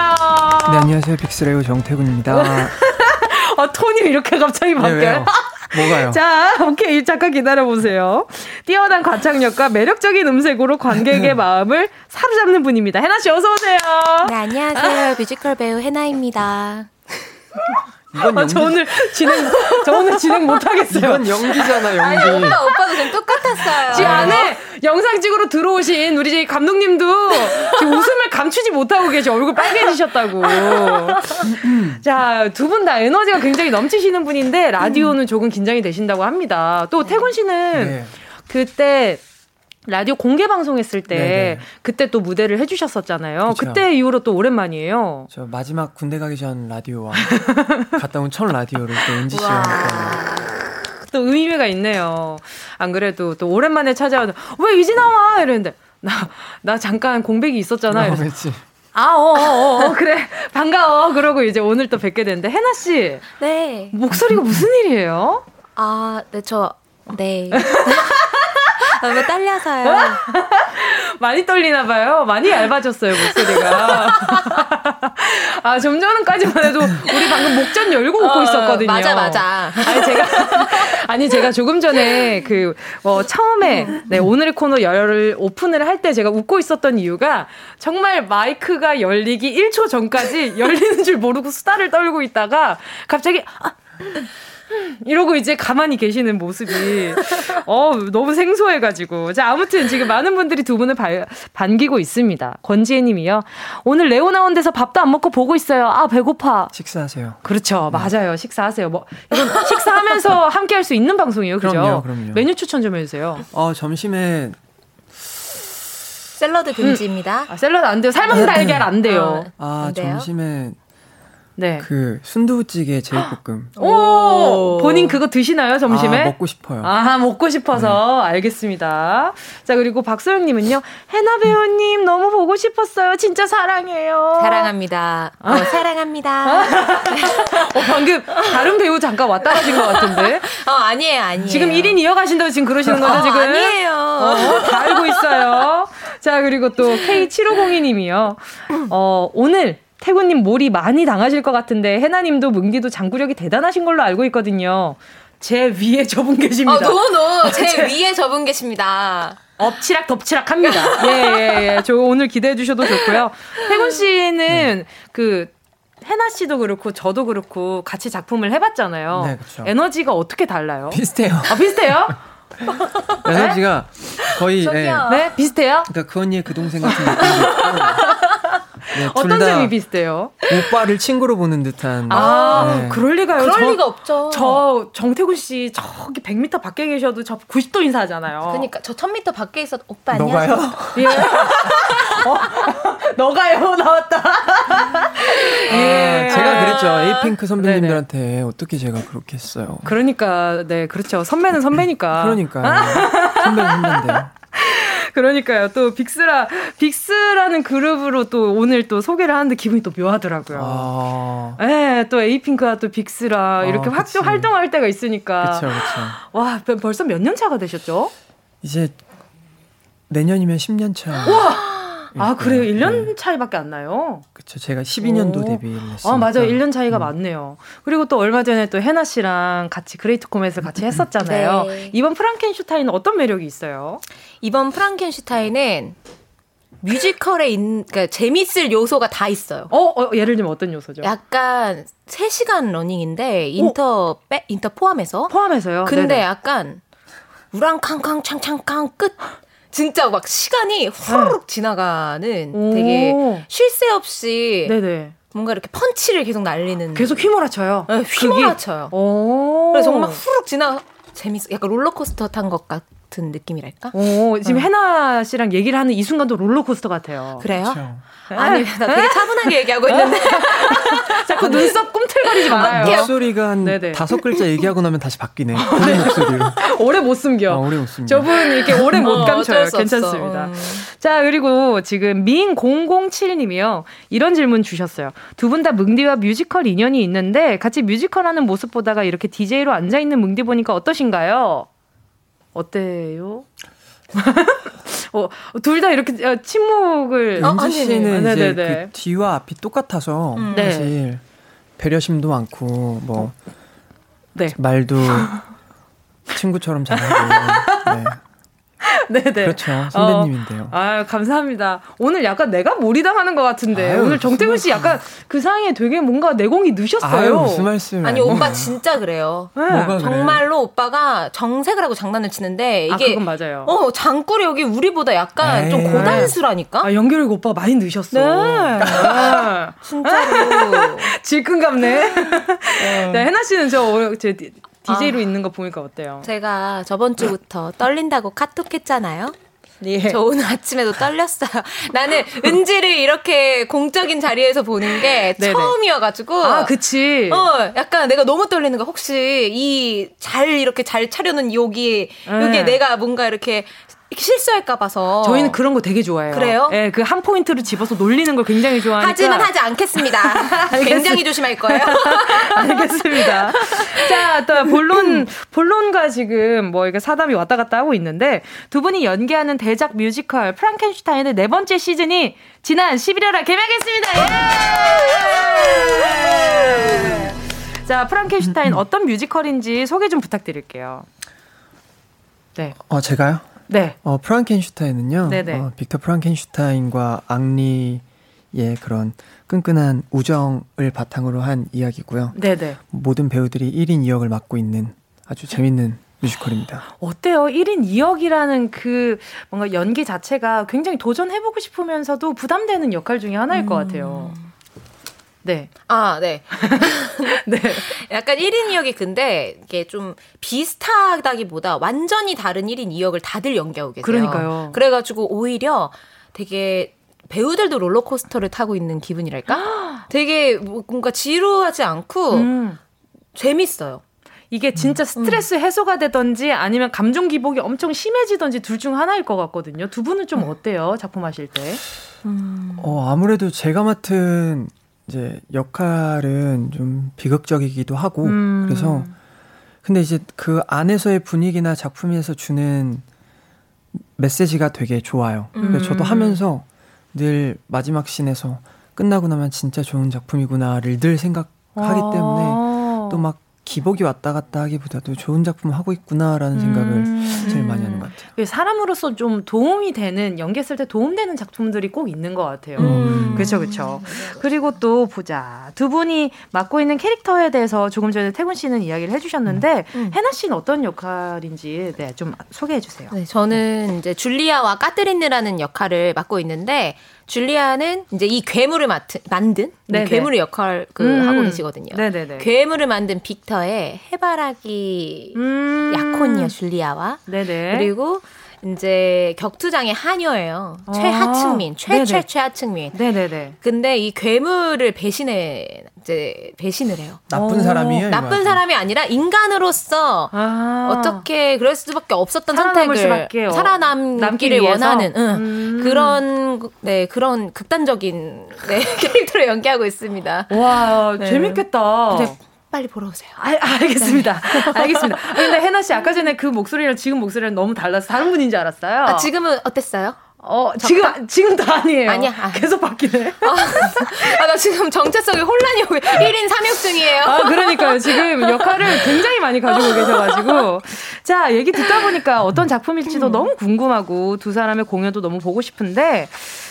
네, 안녕하세요. 빅스 레오 정택운입니다. 아, 톤이 이렇게 갑자기 네, 바뀌어요. 왜요? 뭐가요? 자, 오케이. 잠깐 기다려보세요. 뛰어난 가창력과 매력적인 음색으로 관객의 마음을 사로잡는 분입니다. 해나 씨, 어서오세요. 네, 안녕하세요. 뮤지컬 배우 해나입니다. 이건 아, 연기, 저 오늘 진행, 저 오늘 진행 못하겠어요. 이건 연기잖아, 연기. 아니, 오빠, 오빠도 좀 똑같았어요. 지금 안에 영상 찍으러 들어오신 우리 감독님도 지금 웃음을 감추지 못하고 계셔. 얼굴 빨개지셨다고. 자, 두 분 다 에너지가 굉장히 넘치시는 분인데 라디오는 조금 긴장이 되신다고 합니다. 또 태군 씨는 네. 그때 라디오 공개 방송했을 때 네네. 그때 또 무대를 해주셨었잖아요. 그쵸. 그때 이후로 또 오랜만이에요. 저 마지막 군대 가기 전 라디오와 갔다 온 첫 라디오를 또 은지 씨와 함께. 또 의미가 있네요. 안 그래도 또 오랜만에 찾아와서 왜 이제 나와 이랬는데 나 나 잠깐 공백이 있었잖아. 이래서 그랬지. 아, 어, 어, 어, 그래. 반가워. 그러고 이제 오늘 또 뵙게 됐는데, 혜나씨, 네. 목소리가 무슨 일이에요? 아, 네, 저, 네. 너무 떨려서요. 많이 떨리나 봐요. 많이 얇아졌어요, 목소리가. 아, 좀 전까지만 해도 우리 방금 목전 열고 웃고 어, 있었거든요. 맞아, 맞아. 아니, 제가, 아니, 제가 조금 전에 그, 어, 처음에, 네, 오늘의 코너 열을 오픈을 할 때 제가 웃고 있었던 이유가 정말 마이크가 열리기 1초 전까지 열리는 줄 모르고 수다를 떨고 있다가 갑자기, 아, 이러고 이제 가만히 계시는 모습이 어 너무 생소해가지고. 자 아무튼 지금 많은 분들이 두 분을 발- 반기고 있습니다. 권지혜님이요. 오늘 레오 나온 데서 밥도 안 먹고 보고 있어요. 아 배고파. 식사하세요. 그렇죠. 맞아요. 식사하세요. 뭐 이건 식사하면서 함께 할 수 있는 방송이에요. 그죠? 그럼요, 그럼요. 메뉴 추천 좀 해주세요. 어, 점심에 샐러드 금지입니다. 아 샐러드 안 돼요. 삶은 달걀 안 돼요. 어, 아, 안 돼요? 점심에 네. 그 순두부찌개 제육볶음. 오, 본인 그거 드시나요 점심에? 아, 먹고 싶어요. 아 먹고 싶어서 네. 알겠습니다. 자 그리고 박소영님은요 해나 배우님 너무 보고 싶었어요. 진짜 사랑해요. 사랑합니다. 어, 사랑합니다. 어, 방금 다른 배우 잠깐 왔다 가신 것 같은데. 어 아니에요 아니에요. 지금 1인 이어가신다고 지금 그러시는 거죠 지금? 어, 아니에요. 어, 다 알고 있어요. 자 그리고 또 K7502님이요. 어 오늘 태구님 몰이 많이 당하실 것 같은데 해나님도 뭉디도 장구력이 대단하신 걸로 알고 있거든요. 제 위에 저분 계십니다. 아, 노노 제, 제 위에 저분 계십니다. 엎치락 덮치락 합니다. 예, 예, 예. 저 오늘 기대해 주셔도 좋고요. 태군 씨는 네. 그 해나 씨도 그렇고 저도 그렇고 같이 작품을 해봤잖아요. 네, 그렇죠. 에너지가 어떻게 달라요? 비슷해요. 아, 비슷해요? 에너지가 거의 네. 네. 비슷해요. 그러니까 그 언니의 그 동생 같은 느낌이 네, 어떤 점이 비슷해요? 오빠를 친구로 보는 듯한. 아, 네. 그럴 리가요. 그럴 저, 리가 없죠. 저 정태구 씨 저기 100m 밖에 계셔도 저 90도 인사하잖아요. 그러니까 저 1000m 밖에 있어도 오빠 안녕하세요. 너가요? 예. 어? 너가요 나왔다. 예. 아, 제가 그랬죠. 에이핑크 선배님들한테 네네. 어떻게 제가 그렇게 했어요. 그러니까 네 그렇죠. 선배는 선배니까. 그러니까 선배는 선배인데. 그러니까요. 또 빅스라 빅스라는 그룹으로 또 오늘 또 소개를 하는데 기분이 또 묘하더라고요. 아. 네, 또 에이핑크와 또 빅스라 이렇게 아, 활동 활동할 때가 있으니까. 그렇죠, 그렇죠. 와, 벌써 몇 년 차가 되셨죠? 이제 내년이면 10년 차. 와! 아, 그래요? 1년 네. 차이밖에 안 나요? 그쵸. 제가 12년도 데뷔를 했어요. 아, 맞아요. 1년 차이가 음. 많네요. 그리고 또 얼마 전에 또 해나 씨랑 같이 그레이트 코멧을 같이 했었잖아요. 네. 이번 프랑켄슈타인은 어떤 매력이 있어요? 이번 프랑켄슈타인은 뮤지컬에 있, 그러니까 재밌을 요소가 다 있어요. 어, 어, 예를 들면 어떤 요소죠? 약간 3시간 러닝인데 inter 빼 inter 포함해서 포함해서요. 근데 네네. 약간 우랑캉캉 창창캉 끝 진짜 막 시간이 후루룩 네. 지나가는 오. 되게 쉴 새 없이 네네. 뭔가 이렇게 펀치를 계속 날리는 계속 휘몰아쳐요. 네, 휘몰아쳐요. 그래서 정말 후룩 지나 재밌어. 약간 롤러코스터 탄 것 같 은 느낌이랄까? 오, 지금 어. 해나 씨랑 얘기를 하는 이 순간도 롤러코스터 같아요. 그래요? 그렇죠. 아니, 나 되게 차분하게 얘기하고 있는데. 자꾸 눈썹 꿈틀거리지 말아요. 목소리가 한 네네. 다섯 글자 얘기하고 나면 다시 바뀌네. 본인 목소리로. 오래 못 숨겨. 아, 오래 못 숨겨. 저분 이렇게 오래 못 어, 감춰요. 괜찮습니다. 음. 자, 그리고 지금 민007님이요. 이런 질문 주셨어요. 두 분 다 뭉디와 뮤지컬 인연이 있는데 같이 뮤지컬 하는 모습 보다가 이렇게 DJ로 앉아있는 뭉디 보니까 어떠신가요? 어때요? 어, 둘 다 이렇게 어, 침묵을. 어, 은지 씨는 아, 이제 그 뒤와 앞이 똑같아서 음. 사실 네. 배려심도 많고 뭐 네. 말도 친구처럼 잘하고. 네. 네네. 그렇죠. 선배님인데요. 어, 아 감사합니다. 오늘 약간 내가 몰이당하는 것 같은데 아유, 오늘 정태훈 씨 약간 그 사이에 되게 뭔가 내공이 늦셨어요. 아유, 무슨 말씀? 아니 오빠 진짜 그래요. 네. 정말로 그래? 오빠가 정색을 하고 장난을 치는데 아, 이게 아, 그건 맞아요. 어 장구력이 우리보다 약간 에이. 좀 고단수라니까. 아 연결력 오빠 많이 늦셨어. 네. 진짜로 질끈갑네. 네. 네, 해나 씨는 저, 저 DJ로 아, 있는 거 보니까 어때요? 제가 저번 주부터 떨린다고 카톡 했잖아요. 예. 저 오늘 아침에도 떨렸어요. 나는 은지를 이렇게 공적인 자리에서 보는 게. 처음이어가지고. 아, 그치. 어, 약간 내가 너무 떨리는 거. 혹시 이 잘 이렇게 잘 차려놓은 여기, 여기 네. 내가 뭔가 이렇게 실수할까 봐서. 저희는 그런 거 되게 좋아해요. 그래요? 예, 그 한 포인트를 집어서 놀리는 걸 굉장히 좋아하니까. 하지만 하지 않겠습니다. 굉장히 조심할 거예요. 알겠습니다. 자, 또 본론 본론과 지금 뭐 이게 사담이 왔다 갔다 하고 있는데 두 분이 연기하는 대작 뮤지컬 프랑켄슈타인의 네 번째 시즌이 지난 11월에 개막했습니다. 예! 자, 프랑켄슈타인 어떤 뮤지컬인지 소개 좀 부탁드릴게요. 네. 어, 제가요? 네. 어, 프랑켄슈타인은요. 어, 빅터 프랑켄슈타인과 앙리의 그런 끈끈한 우정을 바탕으로 한 이야기고요. 네네. 모든 배우들이 1인 2역을 맡고 있는 아주 재밌는 뮤지컬입니다. 어때요? 1인 2역이라는 그 뭔가 연기 자체가 굉장히 도전해보고 싶으면서도 부담되는 역할 중에 하나일 음. 것 같아요. 네. 아, 네. 네. 약간 1인 2역이 근데 이게 좀 비슷하다기보다 완전히 다른 1인 2역을 다들 연기하고 계세요. 그러니까요. 그래가지고 오히려 되게 배우들도 롤러코스터를 타고 있는 기분이랄까? 되게 뭔가 지루하지 않고 음. 재밌어요. 이게 진짜 음. 스트레스 해소가 되던지 아니면 감정 기복이 엄청 심해지던지 둘 중 하나일 것 같거든요. 두 분은 좀 음. 어때요? 작품 하실 때? 음. 어, 아무래도 제가 맡은 이제 역할은 좀 비극적이기도 하고 음. 그래서 근데 이제 그 안에서의 분위기나 작품에서 주는 메시지가 되게 좋아요. 그래서 저도 음. 하면서 늘 마지막 씬에서 끝나고 나면 진짜 좋은 작품이구나를 늘 생각하기 아. 때문에 또 막 기복이 왔다 갔다 하기보다도 좋은 작품 을 하고 있구나라는 음. 생각을 제일 많이 하는 것 같아요. 사람으로서 좀 도움이 되는 연기했을 때 도움되는 작품들이 꼭 있는 것 같아요. 음. 그렇죠, 그렇죠. 그리고 또 보자 두 분이 맡고 있는 캐릭터에 대해서 조금 전에 태군 씨는 이야기를 해주셨는데 음. 음. 해나 씨는 어떤 역할인지 네, 좀 소개해 주세요. 네, 저는 이제 줄리아와 까트린느라는 역할을 맡고 있는데 줄리아는 이제 이 괴물을 맡은, 만든 네네. 괴물의 역할 그 음. 하고 계시거든요. 네네네. 괴물을 만든 빅터의 해바라기 음. 약혼이요 줄리아와 네네. 그리고 이제 격투장의 한여예요. 아~ 최하층민, 최최 최하층민. 네네네. 근데 이 괴물을 배신해 이제 배신을 해요. 나쁜 사람이에요. 나쁜 사람이 아니라 인간으로서 아~ 어떻게 그럴 수밖에 없었던 선택을 수밖에 살아남기를 원하는 응. 음~ 그런 네 그런 극단적인 네, 캐릭터를 연기하고 있습니다. 와 네. 재밌겠다. 네. 빨리 보러 오세요. 아, 알겠습니다. 네. 알겠습니다. 근데 해나 씨 아까 전에 그 목소리랑 지금 목소리랑 너무 달라서 다른 분인 줄 알았어요. 아, 지금은 어땠어요? 어, 지금, 지금도 아니에요. 아니야. 아. 계속 바뀌네. 아, 아, 나 지금 정체성이 혼란이 오고 1인 3역 중이에요. 아, 그러니까요. 지금 역할을 굉장히 많이 가지고 계셔가지고. 자, 얘기 듣다 보니까 어떤 작품일지도 음. 너무 궁금하고 두 사람의 공연도 너무 보고 싶은데,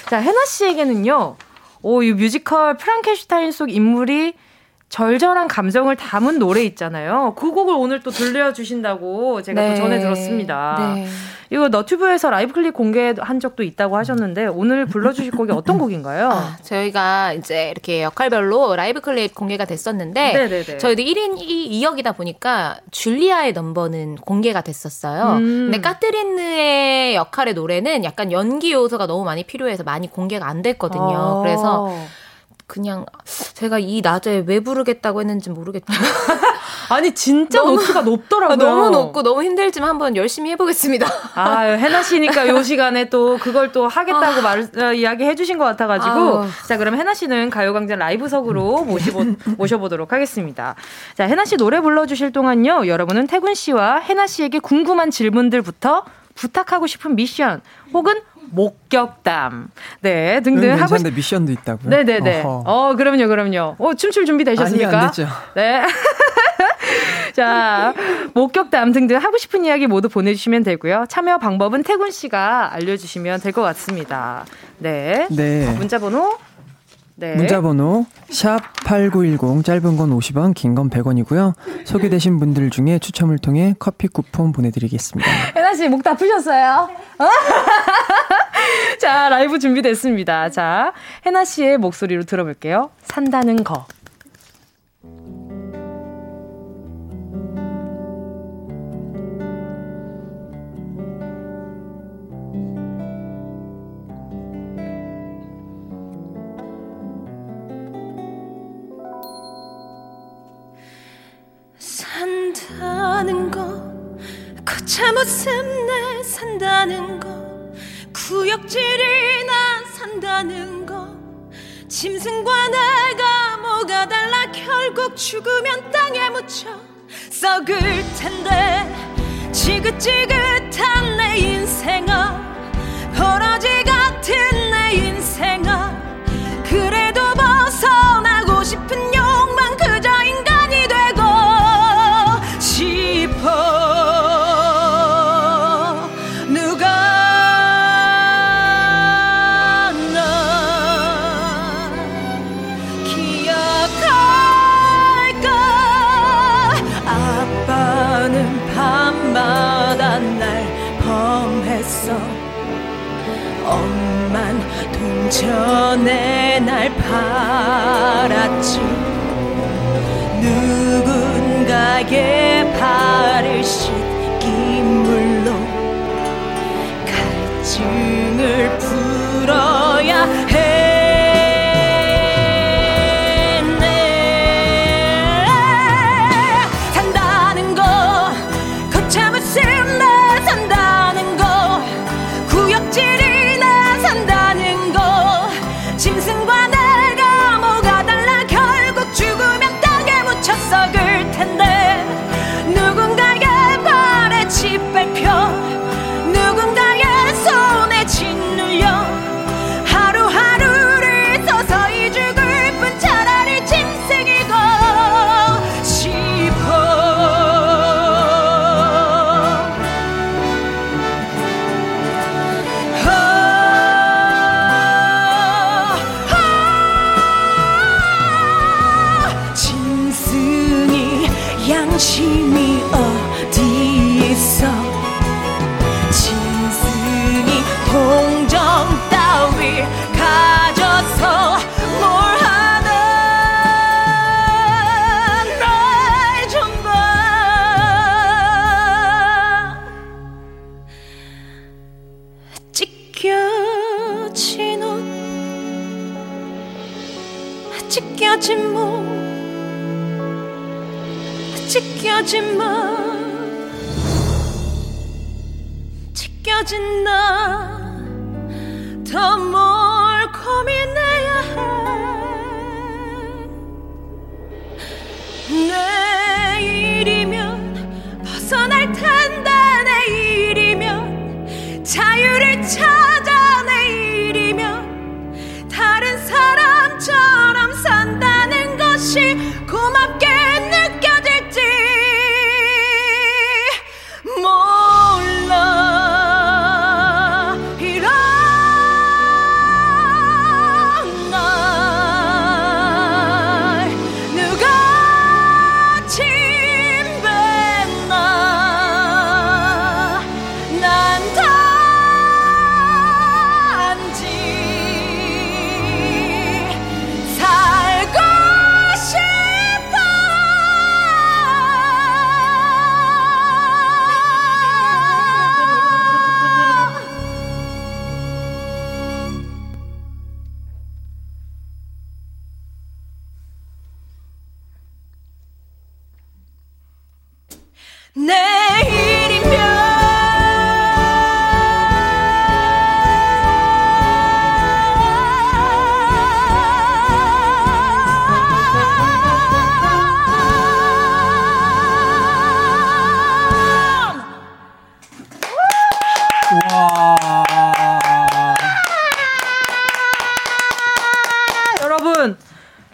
자, 해나 씨에게는요, 오, 이 뮤지컬 프랑켄슈타인 속 인물이 절절한 감정을 담은 노래 있잖아요. 그 곡을 오늘 또 들려주신다고 제가 네. 또 전해 들었습니다. 네. 이거 너튜브에서 라이브 클립 공개한 적도 있다고 하셨는데 오늘 불러주실 곡이 어떤 곡인가요? 아, 저희가 이제 이렇게 역할별로 라이브 클립 공개가 됐었는데 네네네. 저희도 1인 2, 2역이다 보니까 줄리아의 넘버는 공개가 됐었어요. 음. 근데 까트린느의 역할의 노래는 약간 연기 요소가 너무 많이 필요해서 많이 공개가 안 됐거든요. 아. 그래서 그냥 제가 이 낮에 왜 부르겠다고 했는지 모르겠지만 아니 진짜 너무, 노트가 높더라고요. 너무 높고 너무 힘들지만 한번 열심히 해보겠습니다. 아 해나 씨니까 요 시간에 또 그걸 또 하겠다고 아. 말 어, 이야기 해 주신 것 같아가지고 아유. 자 그럼 해나 씨는 가요광장 라이브석으로 모시보, 모셔보도록 하겠습니다. 자 해나 씨 노래 불러주실 동안요 여러분은 태군 씨와 해나 씨에게 궁금한 질문들부터 부탁하고 싶은 미션 혹은 목격담, 네 등등 하고 싶... 미션도 있다고요? 네네네. 어허. 어 그럼요, 그럼요. 어 춤출 준비 되셨습니까? 아니, 안 됐죠. 네. 자, 목격담 등등 하고 싶은 이야기 모두 보내주시면 되고요. 참여 방법은 태군 씨가 알려주시면 될 것 같습니다. 네. 네. 문자번호 네. 문자번호 샵 8910 짧은 건 50원 긴 건 100원이고요. 소개되신 분들 중에 추첨을 통해 커피 쿠폰 보내드리겠습니다. 혜나 씨 목 다 푸셨어요? 자 라이브 준비됐습니다. 자 혜나 씨의 목소리로 들어볼게요. 산다는 거.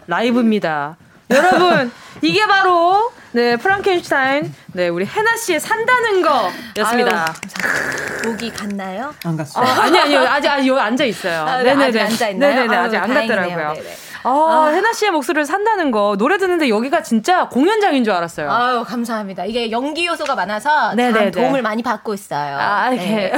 라이브입니다. 여러분, 이게 바로 네, 프랑켄슈타인, 네, 우리 해나 씨의 산다는 거였습니다. 아유, 목이 갔나요? 안 갔어요. 아, 아니, 아니요. 아직, 아직 여기 앉아 있어요. 아, 네, 네네네. 앉아 있나요? 네네네. 아직 안 갔더라고요. 네네. 아, 해나 씨의 목소리를 산다는 거 노래 듣는데 여기가 진짜 공연장인 줄 알았어요. 아유 감사합니다. 이게 연기 요소가 많아서 참 도움을 많이 받고 있어요. 아, 이렇게 네.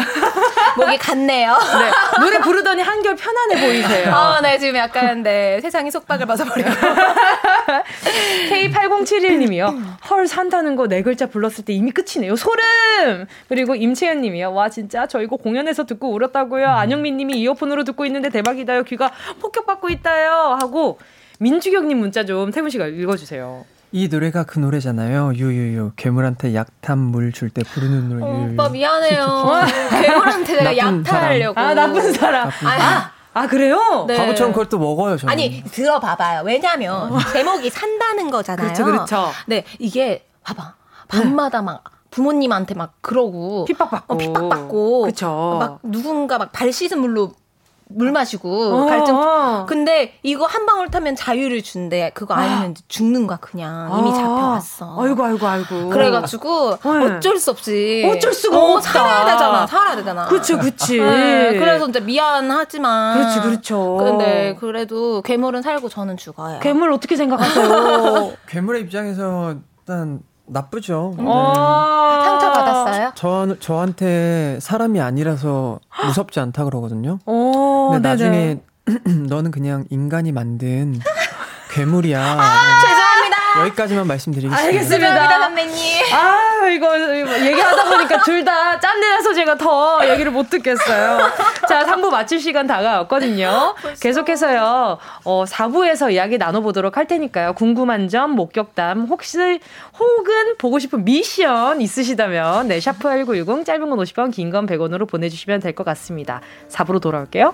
목이 갔네요. 네. 노래 부르더니 한결 편안해 보이세요. 아, 네 지금 약간 네 세상이 속박을 벗어버려요. K8071님이요. 헐 산다는 거 네 글자 불렀을 때 이미 끝이네요. 소름. 그리고 임채연 님이요. 와 진짜 저 이거 공연에서 듣고 울었다고요. 음. 안영민 님이 이어폰으로 듣고 있는데 대박이다요. 귀가 폭격받고 있다요. 하고 하고 민주경님 문자 좀 태훈 씨가 읽어주세요. 이 노래가 그 노래잖아요. 유유유 괴물한테 약탄 물 줄 때 부르는 노래. 어, 오빠 미안해요. 괴물한테 내가 약탈하려고. 아 나쁜 사람. 나쁜 사람. 아, 아 그래요? 네. 바보처럼 그걸 또 먹어요. 저는. 아니 들어봐봐요. 왜냐면 어. 제목이 산다는 거잖아요. 그렇죠, 그렇죠. 네 이게 봐봐 밤마다 막. 부모님한테 막 그러고 핍박받고 어, 핍박받고 그쵸. 막 누군가 막 발 씻은 물로 물 마시고 어, 갈증. 어. 근데 이거 한 방울 타면 자유를 준대. 그거 아. 아니면 죽는 거야 그냥 이미 아. 잡혀왔어. 아이고 아이고 아이고. 그래가지고 네. 어쩔 수 없이 어쩔 수가 어, 없다. 살아야 되잖아. 살아야 되잖아. 그렇죠, 그렇지. 네, 그래서 이제 미안하지만. 그렇지, 그렇죠. 근데 그래도 괴물은 살고 저는 죽어요. 괴물 어떻게 생각하세요? 괴물의 입장에서 일단 나쁘죠. 음. 네. 상처 받았어요? 저, 저한테 사람이 아니라서 무섭지 않다 그러거든요. 오, 근데 나중에 너는 그냥 인간이 만든 괴물이야. 아. 여기까지만 말씀드리겠습니다. 알겠습니다. 선배님. 아, 이거, 이거 얘기하다 보니까 둘 다 짠내나서 제가 더 얘기를 못 듣겠어요. 자, 3부 마칠 시간 다가왔거든요. 계속해서요, 어, 4부에서 이야기 나눠보도록 할 테니까요. 궁금한 점, 목격담, 혹시, 혹은 보고 싶은 미션 있으시다면, 네, 샤프 8910, 짧은 건 50원, 긴 건 100원으로 보내주시면 될 것 같습니다. 4부로 돌아올게요.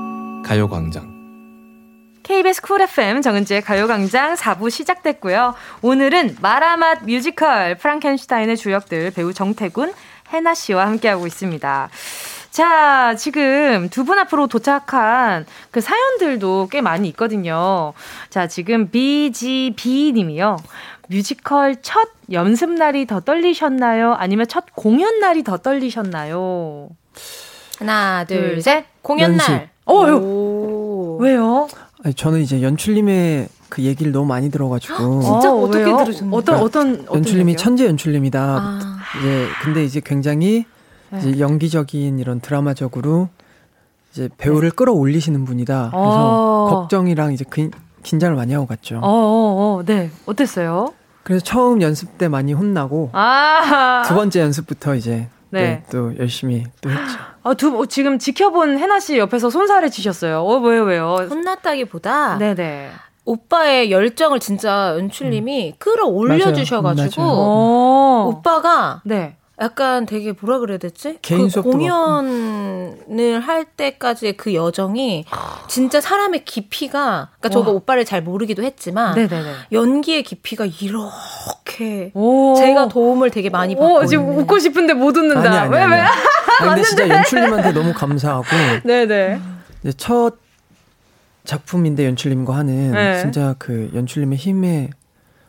가요광장 KBS 쿨 FM 정은지의 가요광장 4부 시작됐고요. 오늘은 마라맛 뮤지컬 프랑켄슈타인의 주역들 배우 정택운, 해나 씨와 함께하고 있습니다. 자, 지금 두 분 앞으로 도착한 그 사연들도 꽤 많이 있거든요. 자, 지금 BGB 님이요. 뮤지컬 첫 연습 날이 더 떨리셨나요? 아니면 첫 공연 날이 더 떨리셨나요? 하나, 둘, 셋. 공연 날. 어, 왜요? 아니, 저는 이제 연출님의 그 얘기를 너무 많이 들어가지고. 진짜 어, 떻게 들으셨나요? 어떤, 어떤, 어떤 연출님이 천재 연출님이다. 아. 이제, 근데 이제 굉장히 네. 이제 연기적인 이런 드라마적으로 이제 배우를 네. 끌어올리시는 분이다. 그래서 어. 걱정이랑 이제 그, 긴장을 많이 하고 갔죠. 어, 어, 어, 네. 어땠어요? 그래서 처음 연습 때 많이 혼나고 아~ 두 번째 연습부터 이제 네. 네, 또 열심히 또 했죠. 아, 두, 어, 지금 지켜본 해나 씨 옆에서 손살해 주셨어요. 어, 왜요, 왜요? 혼났다기보다. 네네. 오빠의 열정을 진짜 연출님이 음. 끌어올려 주셔가지고 오빠가 네. 약간 되게 뭐라 그래야 되지? 그 공연을 할 때까지의 그 여정이 진짜 사람의 깊이가 그러니까 저도 오빠를 잘 모르기도 했지만 네네네. 연기의 깊이가 이렇게 오. 제가 도움을 되게 많이 받고 지금 웃고 싶은데 못 웃는다. 아니, 아니, 왜 왜? 아니, 근데 진짜 연출님한테 너무 감사하고 네네. 첫 작품인데 연출님과 하는 네. 진짜 그 연출님의 힘에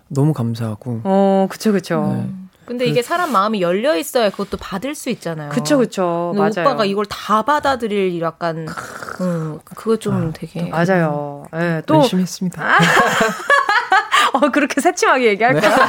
너무 감사하고. 어, 그쵸, 그쵸. 네. 근데 이게 사람 마음이 열려 있어야 그것도 받을 수 있잖아요. 그쵸, 그쵸. 맞아요. 오빠가 이걸 다 받아들일 약간, 음, 그거 좀 아, 되게. 맞아요. 예, 네, 또. 열심히 했습니다. 어, 그렇게 새침하게 얘기할 거야? 네.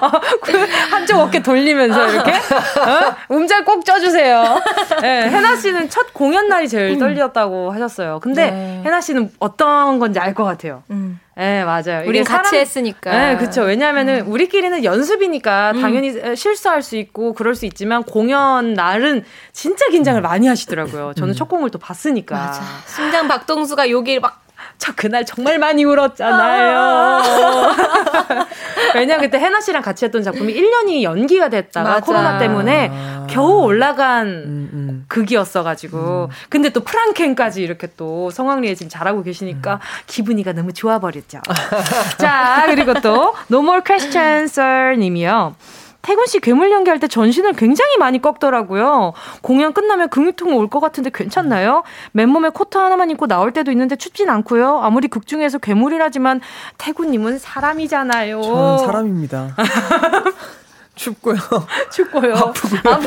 어, 그 한쪽 어깨 돌리면서 이렇게? 어? 음잘 꼭 쪄주세요. 네, 해나 씨는 첫 공연 날이 제일 음. 떨렸다고 하셨어요. 근데 네. 해나 씨는 어떤 건지 알 것 같아요. 음. 네, 맞아요. 우리 같이 사람... 했으니까. 네, 그쵸. 왜냐면은 음. 우리끼리는 연습이니까 음. 당연히 실수할 수 있고 그럴 수 있지만 공연 날은 진짜 긴장을 많이 하시더라고요. 저는 음. 첫 공을 또 봤으니까. 맞아. 심장 박동수가 여기 막 저 그날 정말 많이 울었잖아요. 아. 왜냐 그때 해나 씨랑 같이 했던 작품이 1년이 연기가 됐다가 맞아. 코로나 때문에 겨우 올라간 음, 음. 극이었어가지고 음. 근데 또 프랑켄까지 이렇게 또 성황리에 지금 잘하고 계시니까 음. 기분이가 너무 좋아버렸죠. 자 그리고 또 No More Questions 님이요. 태군 씨 괴물 연기할 때 전신을 굉장히 많이 꺾더라고요. 공연 끝나면 근육통 올 것 같은데 괜찮나요? 맨몸에 코트 하나만 입고 나올 때도 있는데 춥진 않고요. 아무리 극 중에서 괴물이라지만 태군님은 사람이잖아요. 저는 사람입니다. 춥고요. 춥고요. 아프고요.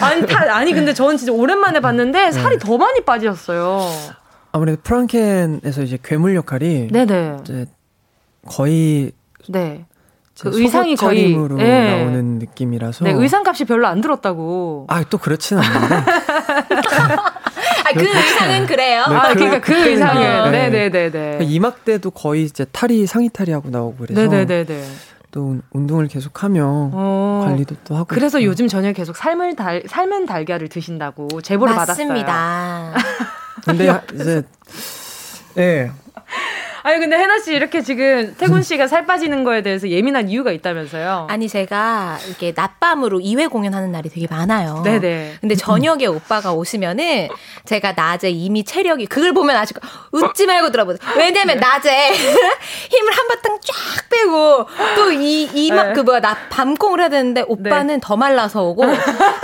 아니, 다, 아니, 근데 저는 진짜 오랜만에 봤는데 살이 네. 더 많이 빠졌어요. 아무래도 프랑켄에서 이제 괴물 역할이 네네. 이제 거의 네. 그 의상이 거의 네. 나오는 느낌이라서 네, 의상값이 별로 안 들었다고. 아, 또 그렇진 않는데. 아, 그 의상은 그래요. 네, 아, 그, 그러니까 그 의상은 네, 네, 네, 네. 이막 때도 거의 이제 탈이 상의 탈이하고 나오고 그래서 네, 네, 네, 네. 또 운동을 계속하며 어, 관리도 또 하고. 그래서 있고. 요즘 저녁 계속 삶을 달 삶은 달걀을 드신다고 제보를 맞습니다. 받았어요. 근데 이제 예. 아니 근데 해나 씨 이렇게 지금 태군 씨가 살 빠지는 거에 대해서 예민한 이유가 있다면서요? 아니 제가 이렇게 낮밤으로 2회 공연하는 날이 되게 많아요. 네네. 근데 저녁에 오빠가 오시면은 제가 낮에 이미 체력이 그걸 보면 아직 웃지 말고 들어보세요. 왜냐면 낮에 힘을 한 바탕 쫙 빼고 또 이 이막 네. 그 뭐야 나 밤공을 해야 되는데 오빠는 네. 더 말라서 오고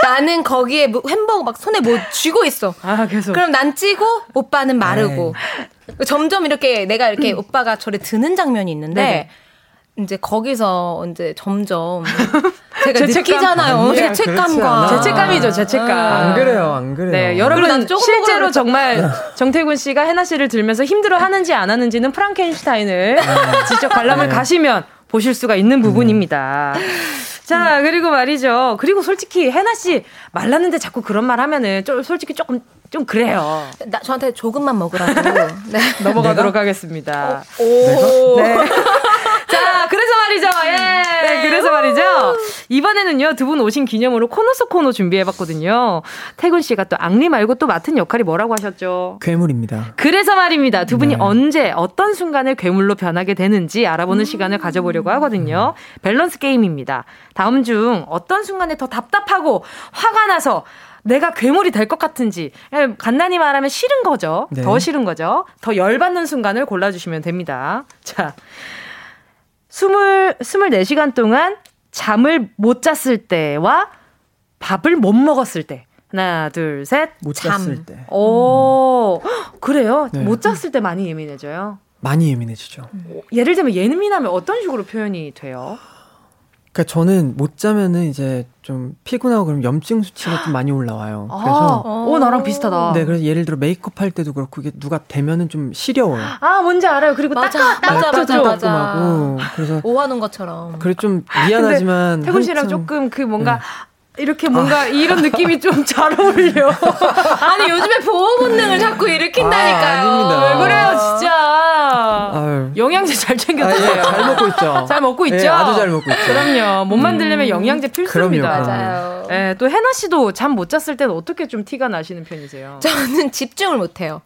나는 거기에 뭐 햄버거 막 손에 뭐 쥐고 있어. 아 계속. 그럼 난 찌고 오빠는 마르고. 에이. 점점 이렇게 내가 이렇게 음. 오빠가 저를 드는 장면이 있는데 네 이제 거기서 이제 점점 제가 죄책감. 느끼잖아요. 죄책감과 죄책감이죠, 죄책감. 안 그래요, 안 그래요. 네, 여러분 실제로 정말 정태군 씨가 해나 씨를 들면서 힘들어 하는지 안 하는지는 프랑켄슈타인을 네. 직접 관람을 네. 가시면 보실 수가 있는 부분입니다. 자, 그리고 말이죠. 그리고 솔직히 해나 씨 말랐는데 자꾸 그런 말 하면은 좀 솔직히 조금 좀 그래요. 나 저한테 조금만 먹으라고. 네. 넘어가도록 하겠습니다. 어, 오. 네. 자, 그래서 말이죠. 예. 네, 그래서 말이죠. 이번에는요, 두 분 오신 기념으로 코너 속 코너 준비해봤거든요. 태군 씨가 또 앙리 말고 또 맡은 역할이 뭐라고 하셨죠? 괴물입니다. 그래서 말입니다. 두 분이 네. 언제, 어떤 순간에 괴물로 변하게 되는지 알아보는 음. 시간을 가져보려고 하거든요. 밸런스 게임입니다. 다음 중 어떤 순간에 더 답답하고 화가 나서 내가 괴물이 될 것 같은지 예, 간단히 말하면 싫은 거죠. 네. 더 싫은 거죠. 더 열받는 순간을 골라주시면 됩니다. 자, 스물 스물네 시간 동안 잠을 못 잤을 때와 밥을 못 먹었을 때. 하나, 둘, 셋. 못 잤을 때. 오, 그래요? 네. 못 잤을 때 많이 예민해져요? 많이 예민해지죠. 예를 들면 예민하면 어떤 식으로 표현이 돼요? 그러니까 저는 못 자면은 이제 좀 피곤하고 그럼 염증 수치가 좀 많이 올라와요. 아, 그래서 오 나랑 비슷하다. 네, 그래서 예를 들어 메이크업 할 때도 그렇고 이게 누가 대면은 좀 시려워요. 아 뭔지 알아요. 그리고 맞아, 맞아, 맞아, 맞아. 그래서 오하는 것처럼. 그래 좀 미안하지만 태군 씨랑 한참... 조금 그 뭔가 네. 이렇게 뭔가 아. 이런 느낌이 좀 잘 어울려. 아니 요즘에 보호 본능을 자꾸 일으킨다니까요. 아, 왜 그래요, 진짜. 아유. 영양제 잘 챙겨 드세요. 아, 예, 잘 먹고 있죠. 잘 먹고 있죠. 예, 아주 잘 먹고 있죠. 그럼요. 몸 만들려면 음. 영양제 필수입니다. 그럼요. 맞아요. 예, 또 해나 씨도 잠 못 잤을 때는 어떻게 좀 티가 나시는 편이세요? 저는 집중을 못 해요.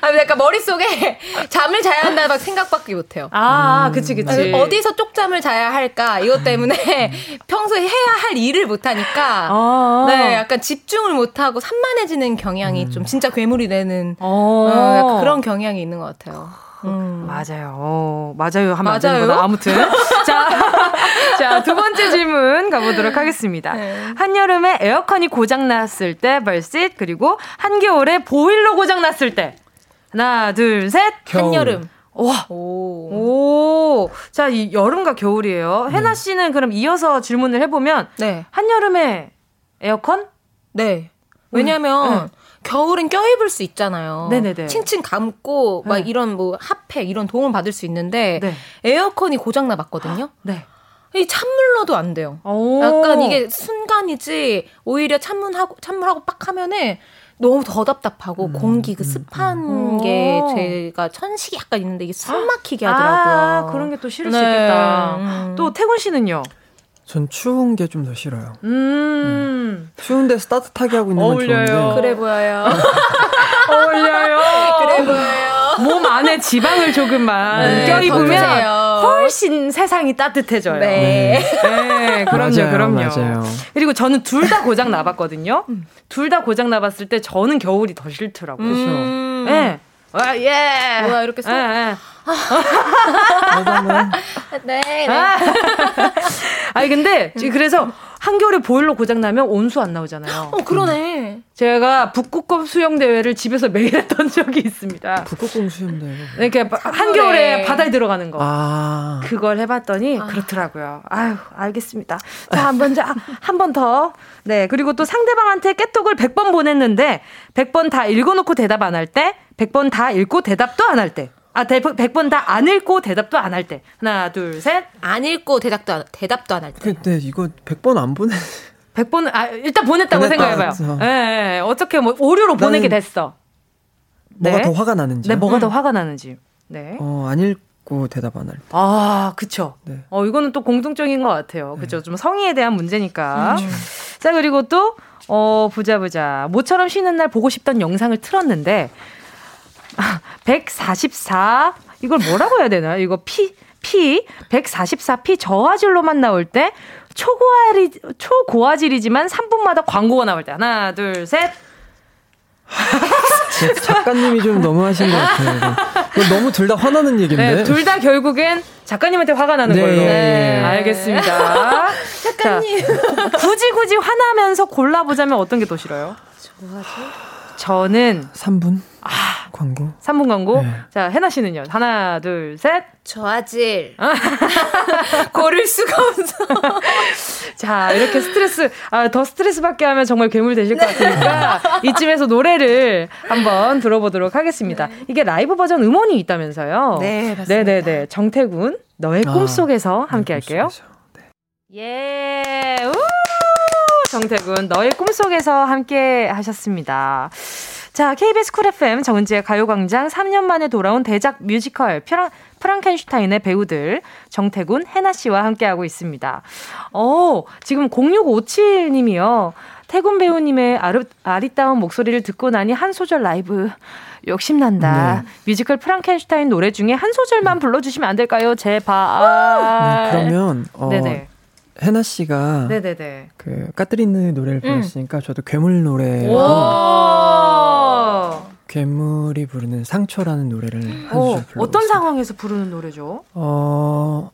아, 약간 머릿속에 잠을 자야 한다는 막 생각밖에 못해요. 아, 음. 그치, 그치. 어디서 쪽잠을 자야 할까? 이것 때문에 평소에 해야 할 일을 못하니까, 아. 네, 약간 집중을 못하고 산만해지는 경향이 음. 좀 진짜 괴물이 되는, 어. 어, 약간 그런 경향이 있는 것 같아요. 음. 맞아요. 어, 맞아요. 하면 맞아요. 아무튼. 자, 자, 두 번째 질문 가보도록 하겠습니다. 네. 한여름에 에어컨이 고장났을 때 벌sit, 그리고 한겨울에 보일러 고장났을 때. 하나, 둘, 셋. 겨울. 한여름. 와. 오. 오. 자, 이 여름과 겨울이에요. 네. 해나 씨는 그럼 이어서 질문을 해보면. 네. 한여름에 에어컨? 네. 왜냐면, 네. 겨울은 껴입을 수 있잖아요. 네네네. 칭칭 감고 막 네. 이런 뭐 핫팩 이런 도움을 받을 수 있는데 네. 에어컨이 고장 나봤거든요. 네. 이 찬물로도 안 돼요. 약간 이게 순간이지 오히려 찬물하고 찬물하고 빡 하면은 너무 더 답답하고 음, 공기 그 음, 습한 음. 게 제가 천식이 약간 있는데 이게 숨 막히게 하더라고요. 아, 그런 게 또 싫을 네. 수 있겠다. 음. 또 태군 씨는요? 전 추운 게 좀 더 싫어요. 음. 네. 추운 데서 따뜻하게 하고 있는 어울려요. 건 좋은데. 그래 보여요. 어울려요. 그래 보여요. 몸 안에 지방을 조금만 네, 껴입으면 훨씬 세상이 따뜻해져요. 네. 네, 그럼요, 맞아요, 그럼요. 맞아요. 그리고 저는 둘 다 고장 나봤거든요. 음. 둘다 고장 나봤을 때 저는 겨울이 더 싫더라고요. 음. 네. 와, 예. 뭐야, 이렇게 써? 예, 예. 네, 네. 아니, 근데, 그래서 한겨울에 보일러 고장 나면 온수 안 나오잖아요. 어, 그러네. 제가 북극곰 수영 대회를 집에서 매일 했던 적이 있습니다. 북극곰 수영 대회? 네, 그러니까 한겨울에 바다에 들어가는 거. 아. 그걸 해봤더니 아. 그렇더라고요. 아유, 알겠습니다. 자, 한 번, 한번 더. 네, 그리고 또 상대방한테 깨톡을 100번 보냈는데, 100번 다 읽어놓고 대답 안 할 때, 100번 다 읽고 대답도 안 할 때. 아, 100번 다 안 읽고 대답도 안 할 때. 하나, 둘, 셋. 안 읽고 대답도 안, 대답도 안 할 때. 근데 이거 100번 안 보내. 100번은, 아, 일단 보냈다고 생각해봐요. 예, 예, 어떻게 뭐, 오류로 보내게 됐어. 뭐가 네. 더 화가 나는지. 네, 뭐가 음. 더 화가 나는지. 네. 어, 안 읽고 대답 안 할 때. 아, 그쵸. 네. 어, 이거는 또 공통적인 것 같아요. 그쵸. 네. 좀 성의에 대한 문제니까. 음. 자, 그리고 또, 어, 보자, 보자. 모처럼 쉬는 날 보고 싶던 영상을 틀었는데, 144 이걸 뭐라고 해야 되나? 이거 피, 피, 144피 저화질로만 나올 때, 초고화리, 초고화질이지만 3분마다 광고가 나올 때. 하나, 둘, 셋. 작가님이 좀 너무 하신 것 같아요. 너무 둘 다 화나는 얘기인데. 네, 둘 다 결국엔 작가님한테 화가 나는 네, 걸로. 네. 알겠습니다. 작가님. 자, 굳이 굳이 화나면서 골라보자면 어떤 게 더 싫어요? 저는 3분. 아, 광고. 3분 광고. 네. 자, 해나 씨는요. 하나, 둘, 셋. 저화질. 고를 수가 없어. 자, 이렇게 스트레스, 아, 더 스트레스 받게 하면 정말 괴물 되실 것 같으니까 이쯤에서 노래를 한번 들어보도록 하겠습니다. 네. 이게 라이브 버전 음원이 있다면서요? 네, 맞습니다. 네네네. 정태군, 너의 아, 꿈속에서 함께 할게요. 네. 예, 우! 정택운, 너의 꿈속에서 함께 하셨습니다. 자, KBS 쿨 FM 정은지의 가요광장 3년 만에 돌아온 대작 뮤지컬 프랑, 프랑켄슈타인의 배우들 정택운, 해나 씨와 함께하고 있습니다. 어, 지금 0657님이요. 택운 배우님의 아르, 아리따운 목소리를 듣고 나니 한 소절 라이브 욕심난다. 네. 뮤지컬 프랑켄슈타인 노래 중에 한 소절만 불러주시면 안 될까요? 제발. 네, 그러면 어, 네네. 해나 씨가 네네네. 그 까뜨리는 노래를 음. 불렀으니까 음. 저도 괴물 노래로 괴물이 부르는 상처라는 노래를 어, 어떤 상황에서 부르는 노래죠? 어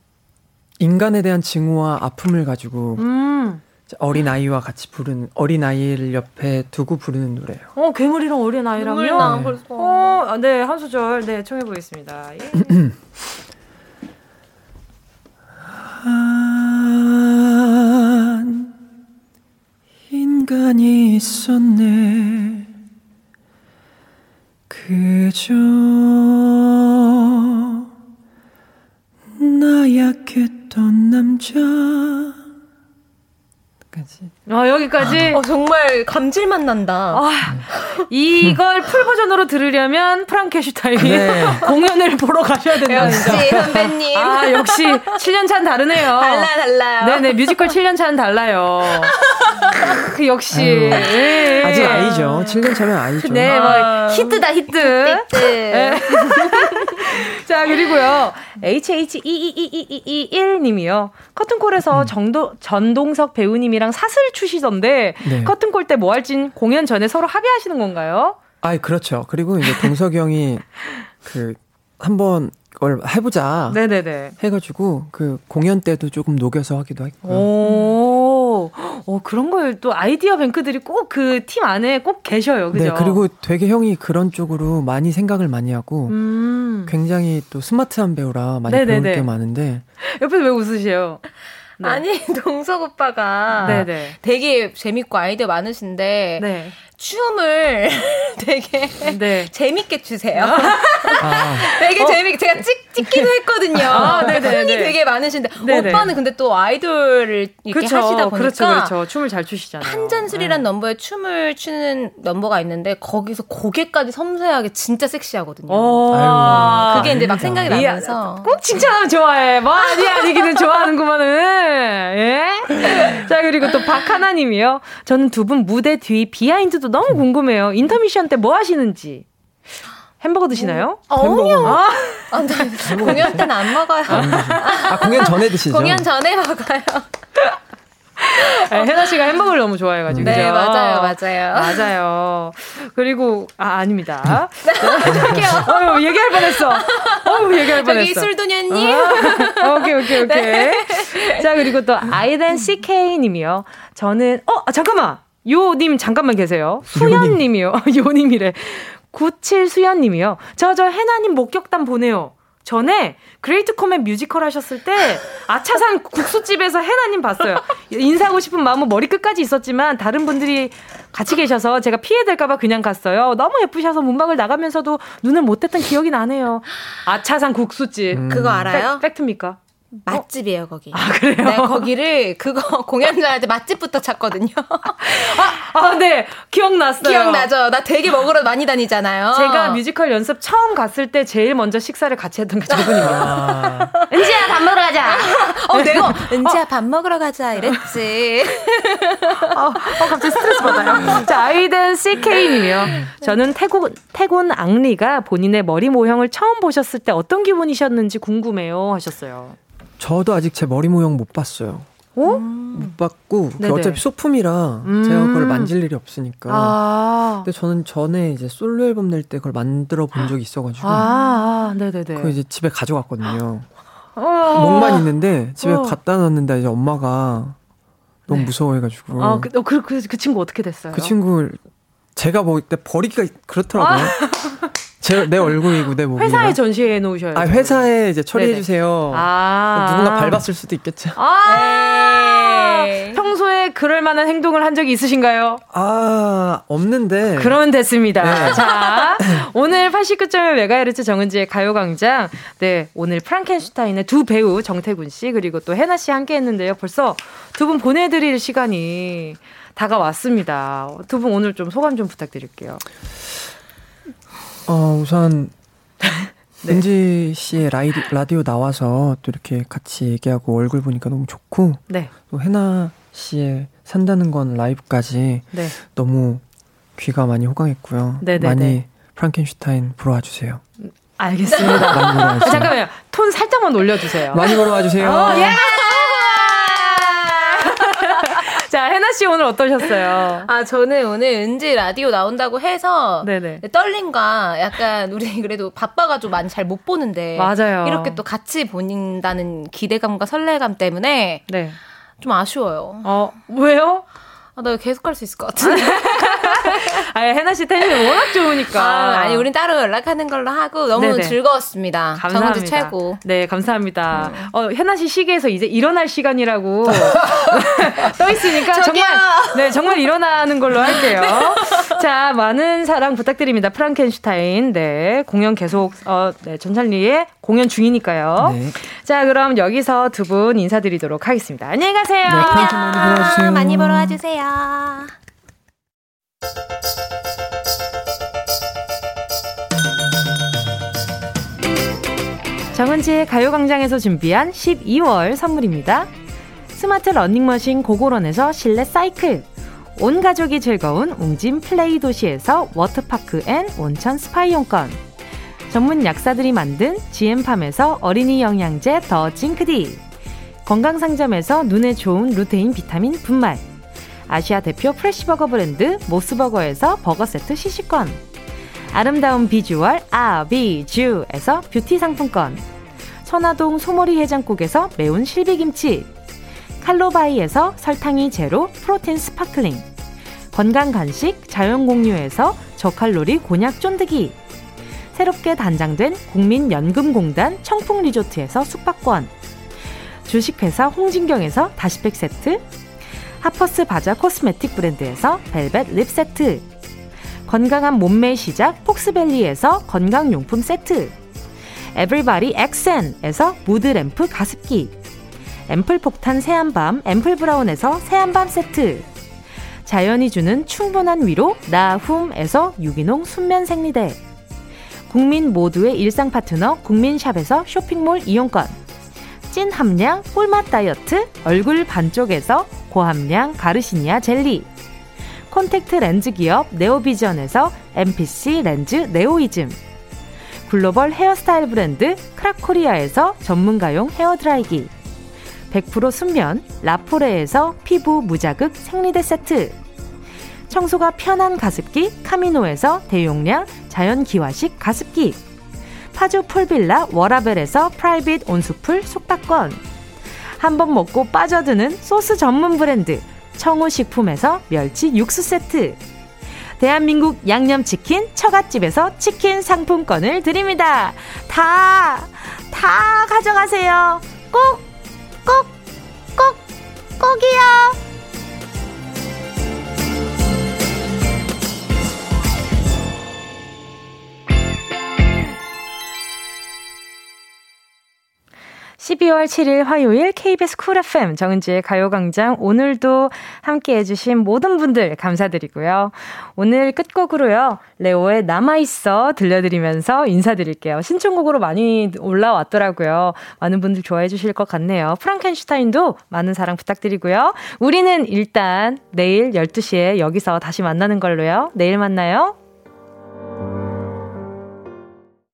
인간에 대한 증오와 아픔을 가지고 음. 어린 아이와 같이 부르는 어린 아이를 옆에 두고 부르는 노래예요. 어 괴물이랑 어린 아이랑요? 네. 어, 아, 네한 소절 네 청해 보겠습니다. 예. 한 인간이 있었네 그저 나약했던 남자 여기까지. 아, 여기까지? 어, 정말 감질맛 난다. 아, 이걸 풀 버전으로 들으려면 프랑켄슈타인이 네. 공연을 보러 가셔야 된다. 역시 선배님. 아, 역시 7년 차는 다르네요. 달라, 달라요. 네네, 뮤지컬 7년 차는 달라요. 그 역시. 네. 아직 아니죠. 7년 차면 아니죠. 네, 뭐, 히트다, 히트. 히트. 네. 자, 그리고요. HH22221님이요. 커튼콜에서 음. 정도, 전동석 배우님이랑 살사 추시던데, 네. 커튼콜 때 뭐 할진 공연 전에 서로 합의하시는 건가요? 아, 그렇죠. 그리고 이제 동석이 형이 그, 한번 걸 해보자. 네네네. 해가지고 그 공연 때도 조금 녹여서 하기도 했고. 오, 어, 그런 걸 또 아이디어 뱅크들이 꼭 그 팀 안에 꼭 계셔요. 그죠? 네, 그리고 되게 형이 그런 쪽으로 많이 생각을 많이 하고 음. 굉장히 또 스마트한 배우라 많이 네네네. 배울 게 많은데. 옆에서 왜 웃으세요? 네. 아니 동석 오빠가 네네. 되게 재밌고 아이디어 많으신데 네. 춤을 되게 네. 재밌게 추세요. 아. 되게 어. 재밌게 제가 찍, 찍기도 했거든요. 아, 흔히 되게 많으신데 네네. 오빠는 근데 또 아이돌을 이렇게 그쵸, 하시다 보니까 그렇죠, 그렇죠. 춤을 잘 추시잖아요. 한잔술이란 네. 넘버에 춤을 추는 넘버가 있는데 거기서 고개까지 섬세하게 진짜 섹시하거든요. 어. 그게 이제 막 생각이 나면서 꼭 칭찬하면 좋아해. 뭐 아니 아니기는 좋아하는구만은. 예. 자 그리고 또 박하나님이요. 저는 두 분 무대 뒤 behind도 너무 궁금해요. 인터미션 때 뭐 하시는지. 햄버거 드시나요? 어, 햄버거. 아, 아 네. 공연 때는 안 먹어요. 아, 공연 전에 드시죠? 공연 전에 먹어요. 네, 해나 씨가 햄버거를 너무 좋아해가지고. 네, 그죠? 맞아요, 맞아요. 맞아요. 그리고, 아, 아닙니다. 네, 할게요. 어유 얘기할 뻔했어. 어유 얘기할 뻔했어. 저기 술도녀님. 어, 오케이, 오케이, 오케이. 네. 자, 그리고 또, 아이덴 CK님이요. 저는, 어, 아, 잠깐만. 요님 잠깐만 계세요. 수연님이요. 요님이래. 97 수연님이요. 저, 저, 해나님 목격담 보내요. 전에 그레이트 코멧 뮤지컬 하셨을 때 아차산 국수집에서 해나님 봤어요. 인사하고 싶은 마음은 머리 끝까지 있었지만 다른 분들이 같이 계셔서 제가 피해될까봐 그냥 갔어요. 너무 예쁘셔서 문 밖을 나가면서도 눈을 못 뗐던 기억이 나네요. 아차산 국수집. 음. 그거 알아요? 팩, 팩트입니까? 맛집이에요 거기. 아 그래요? 네 거기를 그거 공연 전할 때 맛집부터 찾거든요. 아, 아, 네 기억났어요. 기억나죠? 나 되게 먹으러 많이 다니잖아요. 제가 뮤지컬 연습 처음 갔을 때 제일 먼저 식사를 같이 했던 게 저분입니다. 은지야 밥 먹으러 가자. 어 내가 은지야 어. 밥 먹으러 가자 이랬지. 어, 어 갑자기 스트레스 받아요. 자 아이덴 CK님이요. 저는 태국 태군 앙리가 본인의 머리 모형을 처음 보셨을 때 어떤 기분이셨는지 궁금해요 하셨어요. 저도 아직 제 머리 모형 못 봤어요. 어? 못 봤고 그 어차피 소품이라 음. 제가 그걸 만질 일이 없으니까. 아. 근데 저는 전에 이제 솔로 앨범 낼 때 그걸 만들어 본 적이 있어가지고. 아, 네네네. 그 이제 집에 가져갔거든요. 어. 목만 있는데 집에 어. 갖다 놨는데 이제 엄마가 너무 네. 무서워해가지고. 아, 그, 어, 그, 그, 그 친구 어떻게 됐어요? 그 친구 제가 뭐 그때 버리기가 그렇더라고요. 아. 제, 내 얼굴이고 내 몸이. 회사에 전시해 놓으셔야 아, 회사에 이제 처리해 주세요. 아. 누군가 밟았을 수도 있겠죠. 아. 네. 평소에 그럴 만한 행동을 한 적이 있으신가요? 아, 없는데. 그러면 됐습니다. 네. 자, 오늘 89.1MHz 정은지의 가요광장. 네, 오늘 프랑켄슈타인의 두 배우 정태군 씨 그리고 또 해나 씨 함께 했는데요. 벌써 두 분 보내 드릴 시간이 다가왔습니다. 두 분 오늘 좀 소감 좀 부탁드릴게요. 어, 우선 네. 은지 씨의 라이, 라디오 나와서 또 이렇게 같이 얘기하고 얼굴 보니까 너무 좋고 네. 또 해나 씨의 산다는 건 라이브까지 네. 너무 귀가 많이 호강했고요. 네네네. 네, 많이 네. 프랑켄슈타인 보러 와주세요. 알겠습니다. 잠깐만요. 톤 살짝만 올려주세요. 많이 보러 와주세요. 어, 예! 자, 혜나 씨 오늘 어떠셨어요? 아, 저는 오늘 은지 라디오 나온다고 해서 네네. 떨림과 약간 우리 그래도 바빠가지고 많이 잘 못 보는데 맞아요. 이렇게 또 같이 보인다는 기대감과 설레감 때문에 네. 좀 아쉬워요. 어, 왜요? 아, 나 계속 할 수 있을 것 같은데. 아니, 혜나 씨 텐션이 워낙 좋으니까. 아, 니 우린 따로 연락하는 걸로 하고 너무 네네. 즐거웠습니다. 감사합니다. 최고. 네, 감사합니다. 음. 어, 혜나 씨 시계에서 이제 일어날 시간이라고 떠 있으니까 정말 네, 정말 일어나는 걸로 할게요. 네. 자, 많은 사랑 부탁드립니다. 프랑켄슈타인. 네, 공연 계속 어, 네, 전찬리의 공연 중이니까요. 네. 자, 그럼 여기서 두 분 인사드리도록 하겠습니다. 안녕히 가세요. 네, 프랑켄 많이 보러 와주세요. 와주세요. 정은지의 가요광장에서 준비한 12월 선물입니다. 스마트 러닝머신 고고런에서 실내 사이클 온 가족이 즐거운 웅진 플레이 도시에서 워터파크 and 온천 스파 이용권 전문 약사들이 만든 GM팜에서 어린이 영양제 더 징크디 건강상점에서 눈에 좋은 루테인 비타민 분말 아시아 대표 프레시버거 브랜드 모스버거에서 버거 세트 시식권. 아름다운 비주얼 아비주에서 뷰티 상품권. 천화동 소머리 해장국에서 매운 실비김치. 칼로바이에서 설탕이 제로 protein sparkling. 건강 간식 자연 공유에서 저칼로리 곤약 쫀득이. 새롭게 단장된 국민연금공단 청풍리조트에서 숙박권. 주식회사 홍진경에서 다시팩 세트 하퍼스 바자 코스메틱 브랜드에서 벨벳 lip 세트. 건강한 몸매 시작 폭스밸리에서 건강용품 세트. 에블바리 엑센에서 mood lamp 가습기. 앰플 폭탄 새한밤 앰플 브라운에서 새한밤 세트. 자연이 주는 충분한 위로 나훔에서 유기농 순면 생리대. 국민 모두의 일상 파트너 국민샵에서 쇼핑몰 이용권 찐 함량 꿀맛 다이어트 얼굴 반쪽에서 고함량 가르시니아 젤리. 콘택트 렌즈 기업 네오비전에서 MPC 렌즈 네오이즘. 글로벌 헤어스타일 브랜드 크라코리아에서 전문가용 헤어드라이기. 100% 순면 라포레에서 피부 무자극 생리대 세트. 청소가 편한 가습기 카미노에서 대용량 자연기화식 가습기 파주 풀빌라 워라벨에서 private 온수풀 숙박권 한 번 먹고 빠져드는 소스 전문 브랜드 청우식품에서 멸치 육수 세트 대한민국 양념치킨 처갓집에서 치킨 상품권을 드립니다. 다, 다 가져가세요. 꼭, 꼭, 꼭, 꼭이요. 12월 7일 화요일 KBS 쿨 FM 정은지의 가요광장 오늘도 함께 해주신 모든 분들 감사드리고요. 오늘 끝곡으로요. 레오의 남아있어 들려드리면서 인사드릴게요. 신청곡으로 많이 올라왔더라고요. 많은 분들 좋아해 주실 것 같네요. 프랑켄슈타인도 많은 사랑 부탁드리고요. 우리는 일단 내일 12시에 여기서 다시 만나는 걸로요. 내일 만나요.